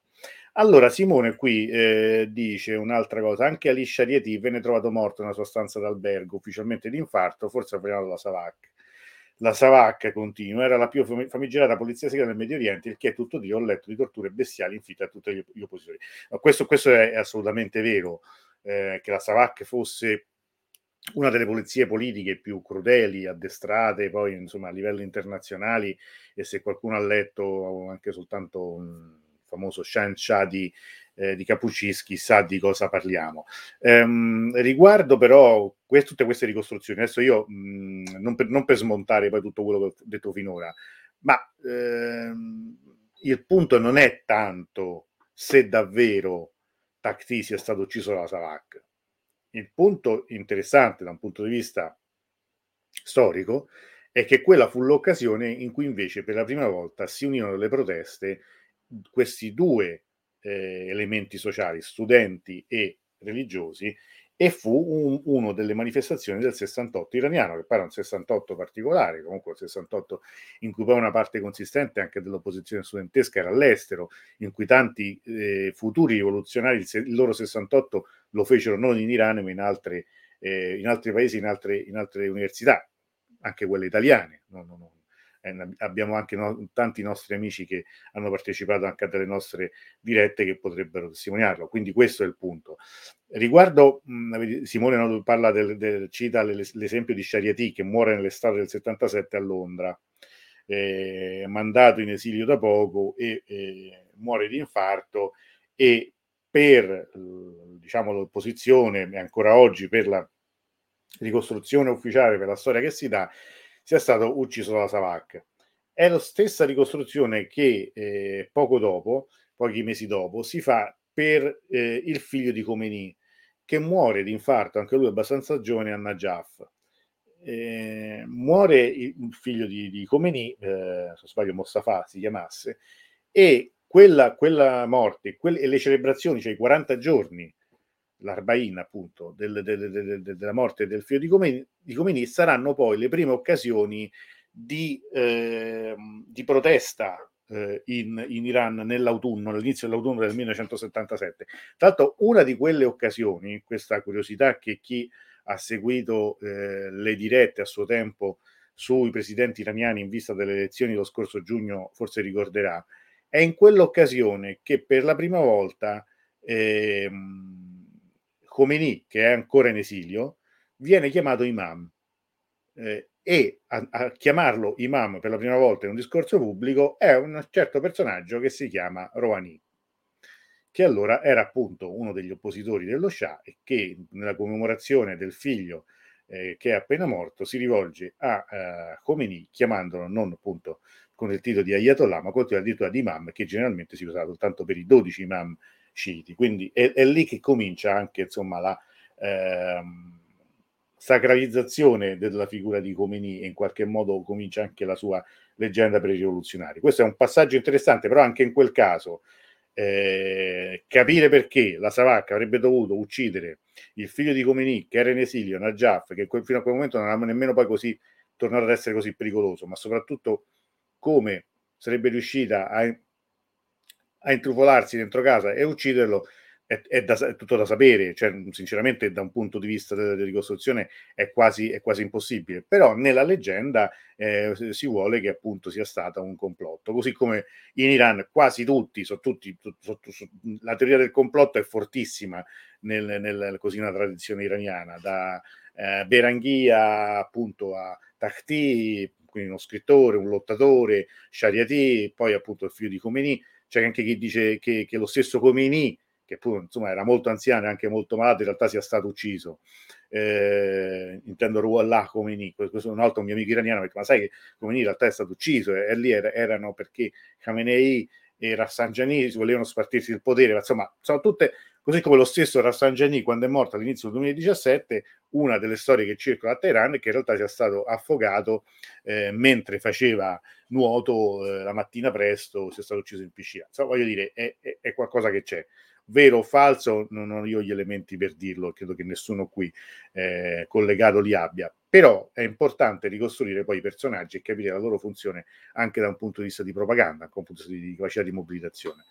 Allora Simone qui eh, dice un'altra cosa, anche Alicia Rieti venne trovato morto nella sua stanza d'albergo, ufficialmente di infarto, forse avvelenato da Savac la Savacca continua, era la più famigerata polizia segreta del Medio Oriente, il che è tutto Dio, ho letto di torture bestiali inflitte a tutti gli, oppositori. Questo, questo è, assolutamente vero, eh, che la Savacca fosse una delle polizie politiche più crudeli, addestrate poi insomma a livello internazionali e se qualcuno ha letto anche soltanto un famoso Shan Shah di eh, di Capucischi sa di cosa parliamo. Ehm, riguardo però que- tutte queste ricostruzioni, adesso io mh, non, per, non, per, smontare poi tutto quello che ho detto finora, ma ehm, il punto non è tanto se davvero Tacti sia stato ucciso dalla Savac. Il punto interessante da un punto di vista storico è che quella fu l'occasione in cui invece per la prima volta si unirono le proteste questi due eh, elementi sociali, studenti e religiosi, e fu un, una delle manifestazioni del 68 iraniano, che poi era un 68 particolare, comunque un 68 in cui poi una parte consistente anche dell'opposizione studentesca era all'estero, in cui tanti eh, futuri rivoluzionari il, il, loro 68 lo fecero non in Iran ma in, altre, eh, in altri paesi, in altre, in altre università, anche quelle italiane. No, no, no eh, abbiamo anche no, tanti nostri amici che hanno partecipato anche a delle nostre dirette che potrebbero testimoniarlo. Quindi questo è il punto. Riguardo, mh, Simone no, parla del, del, cita l'esempio di Shariati che muore nell'estate del 77 a Londra, eh, mandato in esilio da poco e eh, muore di infarto e per diciamo, l'opposizione ancora oggi per la ricostruzione ufficiale per la storia che si dà sia stato ucciso dalla Savak. È la stessa ricostruzione che eh, poco dopo, pochi mesi dopo, si fa per eh, il figlio di Khomeini, che muore di infarto, anche lui abbastanza giovane, a Najaf. Eh, muore il figlio di, di Khomeini, eh, se sbaglio Mostafa si chiamasse, e quella, quella morte quelle, e le celebrazioni, cioè i 40 giorni, l'Arbaina appunto, del, del, del, della morte del figlio di Khomeini, di Khomeini, saranno poi le prime occasioni di, eh, di protesta eh, in, in, Iran nell'autunno, all'inizio dell'autunno del 1977. Tra l'altro, una di quelle occasioni, questa curiosità che chi ha seguito eh, le dirette a suo tempo sui presidenti iraniani in vista delle elezioni dello scorso giugno forse ricorderà, è in quell'occasione che per la prima volta eh, Khomeini, che è ancora in esilio, viene chiamato imam. Eh, e a, a, chiamarlo imam per la prima volta in un discorso pubblico è un certo personaggio che si chiama Rouhani, che allora era appunto uno degli oppositori dello Shah e che nella commemorazione del figlio eh, che è appena morto si rivolge a eh, Khomeini chiamandolo non appunto con il titolo di Ayatollah ma con il titolo di imam che generalmente si usava soltanto per i 12 imam sciiti. Quindi è, è lì che comincia anche insomma la... Ehm, sacralizzazione della figura di Khomeini e in qualche modo comincia anche la sua leggenda rivoluzionari. Questo è un passaggio interessante, però anche in quel caso eh, capire perché la Savacca avrebbe dovuto uccidere il figlio di Khomeini che era in esilio, Najaf, che fino a quel momento non era nemmeno poi così tornato ad essere così pericoloso, ma soprattutto come sarebbe riuscita a, a intrufolarsi dentro casa e ucciderlo, è, è, da, è, tutto da sapere, cioè, sinceramente da un punto di vista della, ricostruzione è quasi, è quasi, impossibile, però nella leggenda eh, si vuole che appunto sia stato un complotto, così come in Iran quasi tutti, so, tutti so, so, la teoria del complotto è fortissima nel, nel, così una tradizione iraniana, da eh, Beranghia appunto a Takhti, quindi uno scrittore, un lottatore, Shariati, poi appunto il figlio di Khomeini, c'è anche chi dice che, che lo stesso Khomeini che pure insomma, era molto anziano e anche molto malato, in realtà sia stato ucciso. Eh, intendo Ruallah Khomeini, questo è un altro mio amico iraniano, perché ma sai che Khomeini in realtà è stato ucciso e, e lì era, erano perché Khamenei e Rafsanjani volevano spartirsi il potere, ma insomma sono tutte, così come lo stesso Rafsanjani quando è morto all'inizio del 2017, una delle storie che circola a Teheran è che in realtà sia stato affogato eh, mentre faceva nuoto eh, la mattina presto, sia stato ucciso in piscina. Insomma, voglio dire, è, è, è qualcosa che c'è vero o falso, non ho io gli elementi per dirlo, credo che nessuno qui eh, collegato li abbia, però è importante ricostruire poi i personaggi e capire la loro funzione anche da un punto di vista di propaganda, da un punto di vista di capacità di mobilitazione.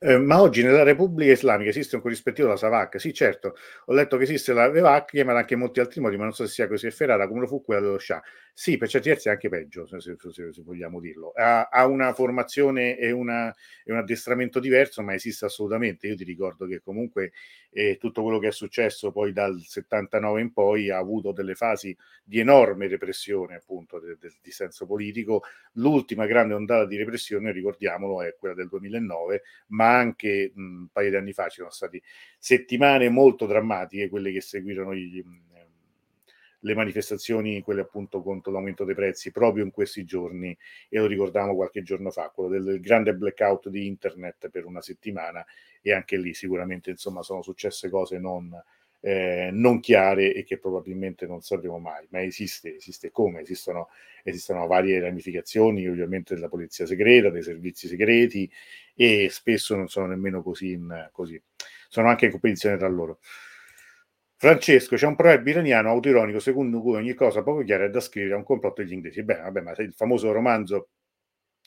Eh, ma oggi nella Repubblica Islamica esiste un corrispettivo della SAVAC? Sì, certo, ho letto che esiste la VEVAC, chiamata anche in molti altri modi, ma non so se sia così efferata come lo fu quella dello Shah. Sì, per certi versi è anche peggio, se, se, se, vogliamo dirlo. Ha, ha, una formazione e, una, e, un addestramento diverso, ma esiste assolutamente. Io ti ricordo che comunque eh, tutto quello che è successo poi dal 79 in poi ha avuto delle fasi di enorme repressione, appunto, del de, di senso politico. L'ultima grande ondata di repressione, ricordiamolo, è quella del 2009, ma anche mh, un paio di anni fa ci sono state settimane molto drammatiche, quelle che seguirono gli le manifestazioni, quelle appunto contro l'aumento dei prezzi, proprio in questi giorni, e lo ricordavamo qualche giorno fa, quello del grande blackout di internet per una settimana, e anche lì sicuramente insomma sono successe cose non, eh, non chiare e che probabilmente non sapremo mai, ma esiste, esiste come? Esistono, esistono varie ramificazioni ovviamente della polizia segreta, dei servizi segreti e spesso non sono nemmeno così, in, così. sono anche in competizione tra loro. Francesco, c'è un proverbio iraniano autoironico secondo cui ogni cosa poco chiara è da scrivere a un complotto degli inglesi. Bene, vabbè, ma il famoso romanzo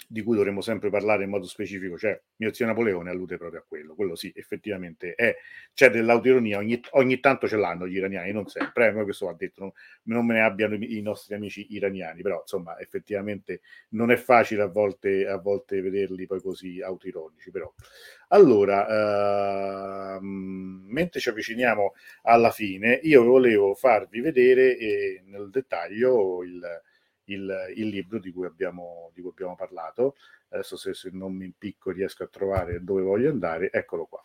di cui dovremmo sempre parlare in modo specifico, cioè mio zio Napoleone allude proprio a quello, quello sì, effettivamente è, c'è dell'autironia, ogni, ogni tanto ce l'hanno gli iraniani, non sempre, eh, questo va detto, non, non, me ne abbiano i, i, nostri amici iraniani, però insomma effettivamente non è facile a volte, a volte vederli poi così autironici, però. Allora, ehm, mentre ci avviciniamo alla fine, io volevo farvi vedere eh, nel dettaglio il il, il libro di cui, abbiamo, di cui abbiamo parlato. Adesso se, se non mi impicco riesco a trovare dove voglio andare, eccolo qua.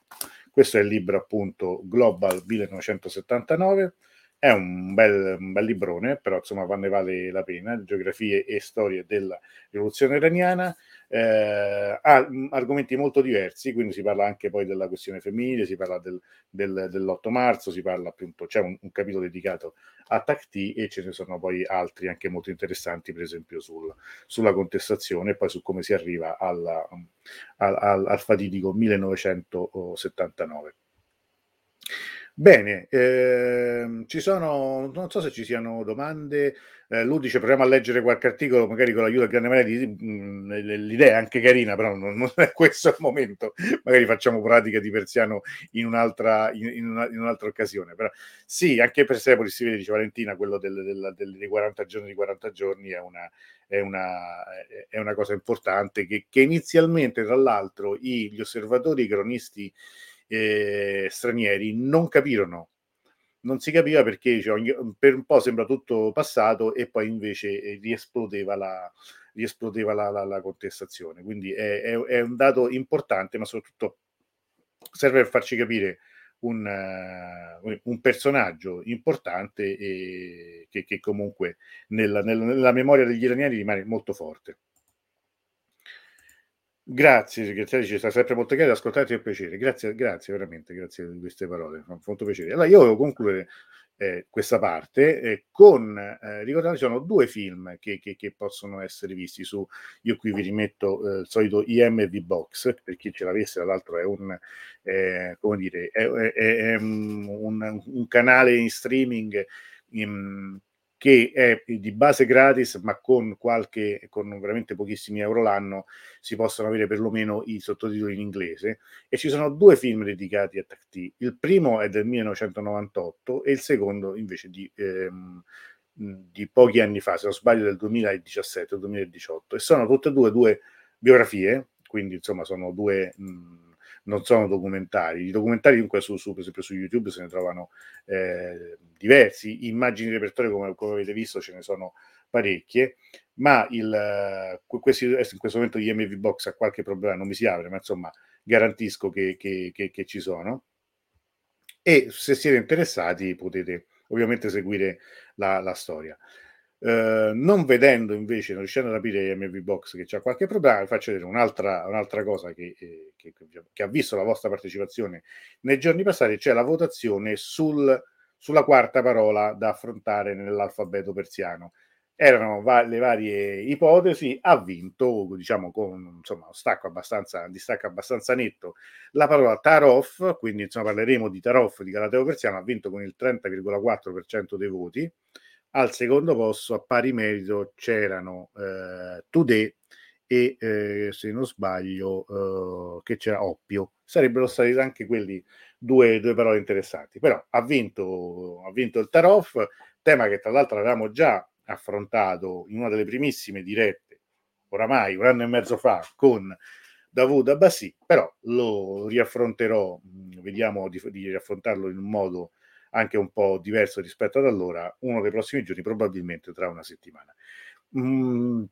Questo è il libro appunto Global 1979 È un bel, un bel librone, però insomma ne vale la pena, geografie e storie della rivoluzione iraniana eh, ha argomenti molto diversi, quindi si parla anche poi della questione femminile, si parla del, del, dell'8 marzo, si parla appunto, c'è un, un, capitolo dedicato a Tacti e ce ne sono poi altri anche molto interessanti, per esempio sul, sulla contestazione e poi su come si arriva alla, al, al, al fatidico 1979. Bene, ehm, ci sono, non so se ci siano domande, eh, lui dice proviamo a leggere qualche articolo, magari con l'aiuto del grande Marelli, mm, l'idea è anche carina, però non, non, è questo il momento, magari facciamo pratica di Persiano in un'altra, in, in, una, in un'altra occasione. Però, sì, anche per Persepolis si vede, dice Valentina, quello del, del, del, dei 40 giorni di 40 giorni è una, è una, è una cosa importante che, che inizialmente, tra l'altro, i, gli osservatori, i cronisti eh, stranieri non capirono. Non si capiva perché cioè, per un po' sembra tutto passato e poi invece eh, riesplodeva la, riesplodeva la, la, la contestazione. Quindi è, è, è, un dato importante, ma soprattutto serve per farci capire un, uh, un personaggio importante e che, che comunque nella, nella, nella memoria degli iraniani rimane molto forte. Grazie, segretario, ci sta sempre molto chiaro, ascoltate è un piacere. Grazie, grazie, veramente, grazie di queste parole, fa molto piacere. Allora, io volevo concludere eh, questa parte eh, con, eh, ricordate, ci sono due film che, che, che, possono essere visti su, io qui vi rimetto eh, il solito IMV Box, per chi ce l'avesse, tra l'altro è un, eh, come dire, è, è, è un, un, canale in streaming in, che è di base gratis, ma con qualche, con veramente pochissimi euro l'anno, si possono avere perlomeno i sottotitoli in inglese. E ci sono due film dedicati a Tacti. Il primo è del 1998 e il secondo invece di, ehm, di pochi anni fa, se non sbaglio del 2017 o 2018. E sono tutte e due due biografie, quindi insomma sono due... Mh, non sono documentari. I documentari comunque su, su, per esempio su YouTube se ne trovano eh, diversi, immagini di repertorio come, come, avete visto ce ne sono parecchie, ma il, questi, in questo momento IMV Box ha qualche problema, non mi si apre, ma insomma garantisco che, che, che, che ci sono. E se siete interessati potete ovviamente seguire la, la storia. Uh, non vedendo invece, non riuscendo a capire MV Box che c'è qualche problema, vi faccio vedere un'altra, un'altra cosa che, eh, che, che, ha visto la vostra partecipazione nei giorni passati, cioè la votazione sul, sulla quarta parola da affrontare nell'alfabeto persiano. Erano va- le varie ipotesi, ha vinto, diciamo, con insomma, stacco abbastanza, un distacco abbastanza netto, la parola Tarof, quindi insomma parleremo di Tarof, di Galateo persiano, ha vinto con il 30,4% dei voti, al secondo posto, a pari merito, c'erano eh, Today e, eh, se non sbaglio, eh, che c'era Oppio. Sarebbero stati anche quelli due, due parole interessanti. Però ha vinto, ha vinto il Tarof, tema che tra l'altro avevamo già affrontato in una delle primissime dirette, oramai un anno e mezzo fa, con Davud Abbassi, però lo riaffronterò, vediamo di, di riaffrontarlo in un modo anche un po' diverso rispetto ad allora, uno dei prossimi giorni, probabilmente tra una settimana. Mm,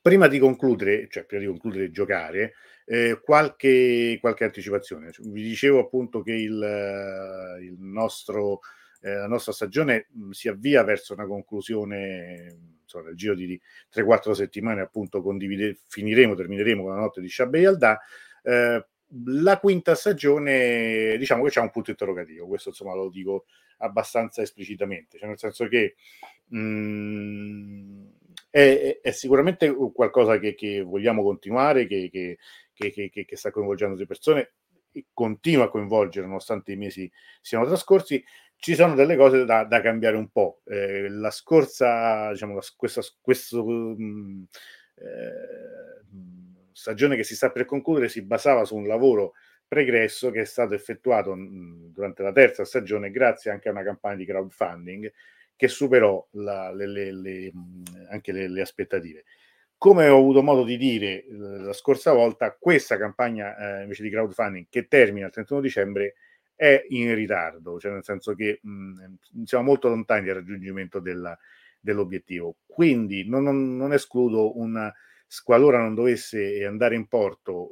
prima di concludere, cioè prima di concludere giocare, eh, qualche, qualche anticipazione. Vi dicevo appunto che il, il nostro, eh, la nostra stagione mh, mm, si avvia verso una conclusione insomma, nel giro di 3-4 settimane appunto finiremo, termineremo con la notte di Shabbe Alda. Eh, la quinta stagione, diciamo che c'è un punto interrogativo, questo insomma lo dico abbastanza esplicitamente, cioè nel senso che mh, mm, è, è, sicuramente qualcosa che, che vogliamo continuare, che, che, che, sta coinvolgendo le persone, e continua a coinvolgere nonostante i mesi siano trascorsi. Ci sono delle cose da, da cambiare un po'. Eh, la scorsa, diciamo, la, questa, questo, mh, mm, eh, stagione che si sta per concludere si basava su un lavoro pregresso che è stato effettuato mh, durante la terza stagione grazie anche a una campagna di crowdfunding che superò la, le, le, le, anche le, aspettative. Come ho avuto modo di dire la scorsa volta, questa campagna eh, invece di crowdfunding che termina il 31 dicembre è in ritardo, cioè nel senso che mh, siamo molto lontani dal raggiungimento della, dell'obiettivo. Quindi non, non, non escludo una qualora non dovesse andare in porto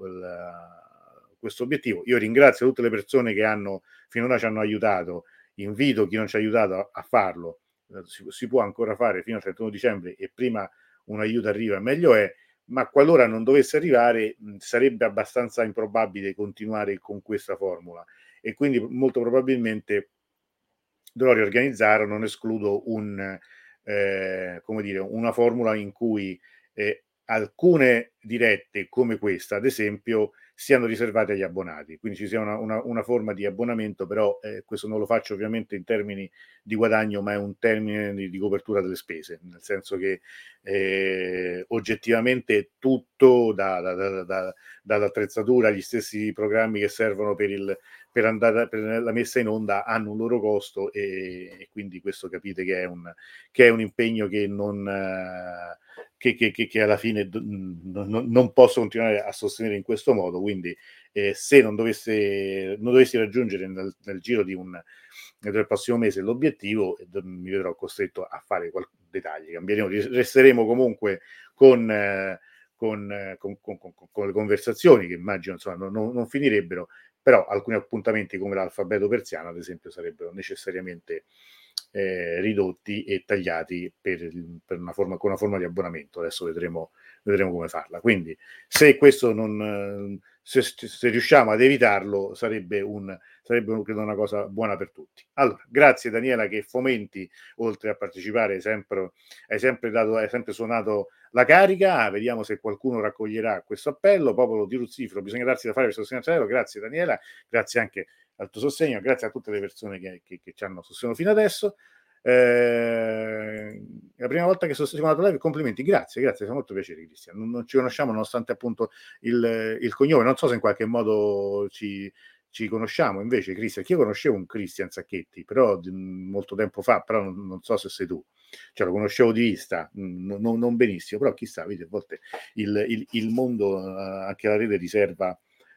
questo obiettivo. Io ringrazio tutte le persone che hanno finora ci hanno aiutato invito chi non ci ha aiutato a farlo, eh, si, si può ancora fare fino al 31 dicembre e prima un aiuto arriva meglio è, ma qualora non dovesse arrivare sarebbe abbastanza improbabile continuare con questa formula e quindi molto probabilmente dovrò riorganizzare, non escludo un, eh, come dire, una formula in cui eh, alcune dirette come questa, ad esempio, siano riservate agli abbonati, quindi ci sia una, una, una forma di abbonamento, però eh, questo non lo faccio ovviamente in termini di guadagno, ma è un termine di, di copertura delle spese, nel senso che eh, oggettivamente tutto, da, da, da, dall'attrezzatura agli stessi programmi che servono per, il, per, andare, per la messa in onda, hanno un loro costo e, e quindi questo capite che è un, che è un impegno che non... Eh, che, che, che, alla fine non, non posso continuare a sostenere in questo modo. Quindi, eh, se non, dovesse, non dovessi raggiungere nel, nel giro di un, del prossimo mese l'obiettivo, mi vedrò costretto a fare qualche dettagli. Cambieremo, resteremo comunque con, eh, con, con, con, le conversazioni che immagino insomma, non, non finirebbero, però alcuni appuntamenti come l'alfabeto persiano, ad esempio, sarebbero necessariamente eh, ridotti e tagliati per, per una forma, con una forma di abbonamento. Adesso vedremo, vedremo come farla. Quindi, se questo non se, se riusciamo ad evitarlo, sarebbe, un, sarebbe credo, una cosa buona per tutti. Allora, grazie Daniela che fomenti, oltre a partecipare, sempre, hai, sempre dato, hai sempre suonato la carica. Vediamo se qualcuno raccoglierà questo appello. Popolo di Ruzzifero, bisogna darsi da fare per sostenere Grazie Daniela, grazie anche al tuo sostegno, grazie a tutte le persone che, che, che ci hanno sostenuto fino adesso. Eh, la prima volta che sono stato live, complimenti, grazie, grazie, fa molto piacere Cristian. Non, non, ci conosciamo nonostante appunto il, il, cognome, non so se in qualche modo ci, ci conosciamo invece Cristian, io conoscevo un Cristian Sacchetti, però di, molto tempo fa, però non, non, so se sei tu, cioè lo conoscevo di vista, non, non benissimo, però chissà, vedi, a volte il, il, il mondo, eh, anche la rete riserva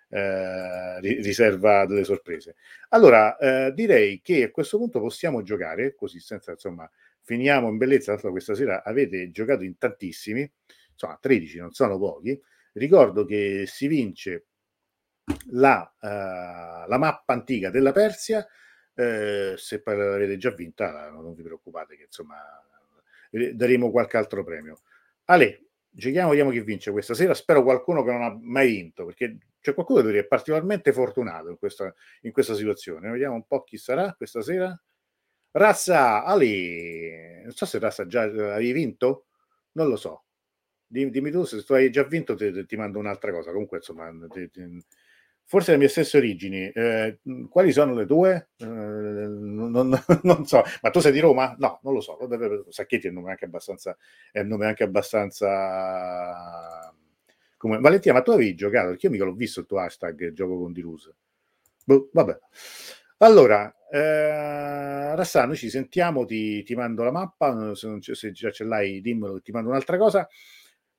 eh, riserva delle sorprese. Allora, eh, direi che a questo punto possiamo giocare, così senza insomma, finiamo in bellezza. Tanto questa sera avete giocato in tantissimi, insomma, 13 non sono pochi. Ricordo che si vince la, uh, la mappa antica della Persia. Eh, se poi l'avete già vinta, non vi preoccupate, che insomma daremo qualche altro premio. Ale, giochiamo, vediamo chi vince questa sera. Spero qualcuno che non ha mai vinto, perché c'è qualcuno che è particolarmente fortunato in questa, in questa situazione. Vediamo un po' chi sarà questa sera. Razza Ali, non so se Razza già hai vinto, non lo so. Dimmi tu se tu hai già vinto, ti, ti mando un'altra cosa. Comunque, insomma, ti, ti, forse le mie stesse origini. Eh, quali sono le tue? Eh, non, non, so, ma tu sei di Roma? No, non lo so. Sacchetti è un nome anche abbastanza, è un nome anche abbastanza come... Valentina, ma tu avevi giocato? Perché io mica l'ho visto il tuo hashtag gioco con Dirus. Boh, vabbè. Allora, eh, Rassà, noi ci sentiamo, ti, ti mando la mappa, se, se, già ce l'hai dimmelo, ti mando un'altra cosa.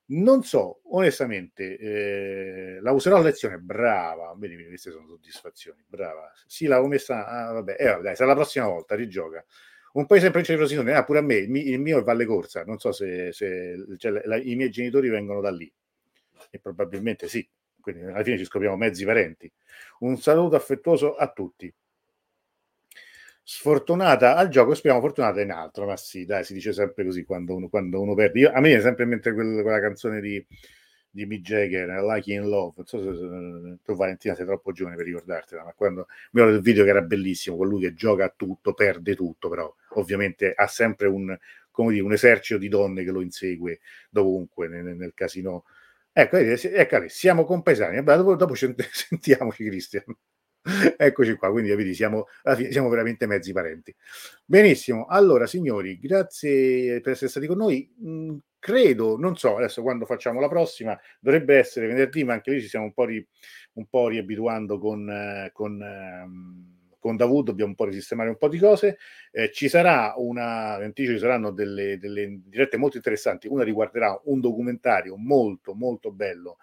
Non so, onestamente, eh, la userò a lezione, brava, vedi, queste sono soddisfazioni, brava. Sì, l'avevo messa, ah, vabbè, eh, vabbè, dai, sarà la prossima volta, rigioca. Un sempre in Frosinone, ah, pure a me, il mio è Valle Corsa, non so se, se cioè, la, i miei genitori vengono da lì, e probabilmente sì, quindi alla fine ci scopriamo mezzi parenti. Un saluto affettuoso a tutti. Sfortunata al gioco, speriamo fortunata in altro, ma sì, dai, si dice sempre così quando uno, quando uno perde. Io, a me è sempre in mente quella, canzone di, di Mick Jagger, Lucky in Love. Non so se, se tu, Valentina, sei troppo giovane per ricordartela, ma quando mi ricordo il video che era bellissimo, colui che gioca a tutto, perde tutto, però ovviamente ha sempre un, dire, un esercito di donne che lo insegue dovunque nel, nel casino Ecco, ecco siamo compaesani. Dopo, dopo sentiamoci, Cristian. Eccoci qua, quindi vedi, siamo, siamo veramente mezzi parenti. Benissimo, allora signori, grazie per essere stati con noi. Mm, credo, non so, adesso quando facciamo la prossima, dovrebbe essere venerdì, ma anche lì ci stiamo un po', ri, un po riabituando con, eh, con ehm, con Davud dobbiamo un po' risistemare un po' di cose. Eh, ci sarà una, anticipo, ci saranno delle, delle dirette molto interessanti. Una riguarderà un documentario molto, molto bello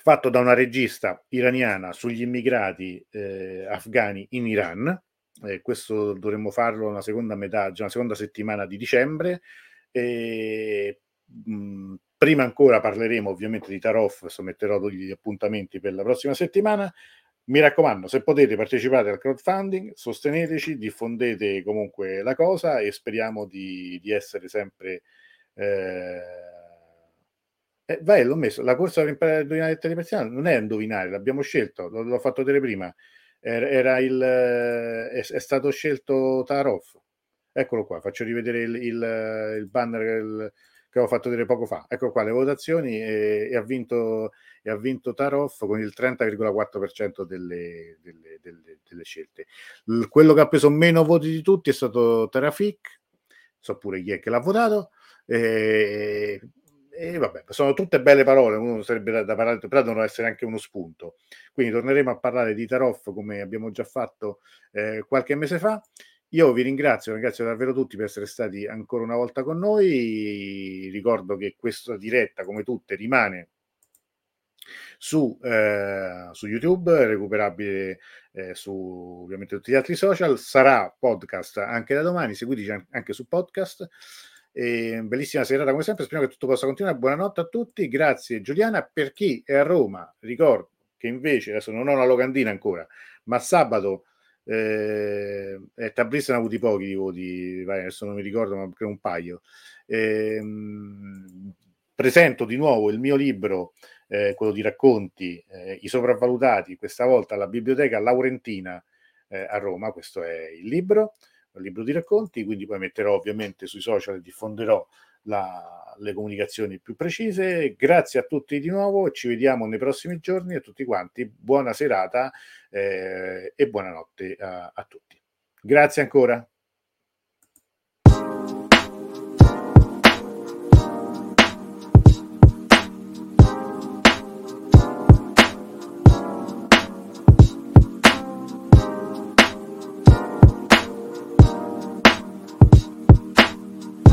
fatto da una regista iraniana sugli immigrati eh, afghani in Iran. Eh, questo dovremmo farlo nella seconda metà, una seconda settimana di dicembre. E, mh, prima ancora parleremo ovviamente di Tarof, metterò gli appuntamenti per la prossima settimana mi raccomando, se potete partecipate al crowdfunding, sosteneteci, diffondete comunque la cosa e speriamo di, di essere sempre... Eh... Eh, vai, l'ho messo, la corsa per imparare a indovinare le telepersiane non è indovinare, l'abbiamo scelto, l- l'ho fatto vedere prima, era, era il, è, è, stato scelto Tarov, eccolo qua, faccio rivedere il, il, il banner il, che ho fatto vedere poco fa, ecco qua le votazioni e, e ha vinto e ha vinto Tarov con il 30,4% delle, delle, delle, delle scelte. L- quello che ha preso meno voti di tutti è stato Terafik, so pure chi è che l'ha votato, e, e vabbè, sono tutte belle parole, uno sarebbe da, da parlare, però devono essere anche uno spunto. Quindi torneremo a parlare di Tarov come abbiamo già fatto eh, qualche mese fa. Io vi ringrazio, ringrazio davvero tutti per essere stati ancora una volta con noi. Ricordo che questa diretta, come tutte, rimane su, eh, su YouTube, recuperabile eh, su ovviamente tutti gli altri social, sarà podcast anche da domani, seguiteci anche su podcast. E bellissima serata come sempre, speriamo che tutto possa continuare. Buonanotte a tutti, grazie Giuliana. Per chi è a Roma, ricordo che invece adesso non ho una locandina ancora, ma sabato eh, eh, Tabriz hanno avuti pochi di voti, adesso non mi ricordo, ma credo un paio. Eh, presento di nuovo il mio libro eh, quello di racconti, eh, I sopravvalutati, questa volta alla Biblioteca Laurentina eh, a Roma, questo è il libro, il libro di racconti, quindi poi metterò ovviamente sui social e diffonderò la, le comunicazioni più precise. Grazie a tutti di nuovo, ci vediamo nei prossimi giorni a tutti quanti, buona serata eh, e buonanotte a, a tutti. Grazie ancora.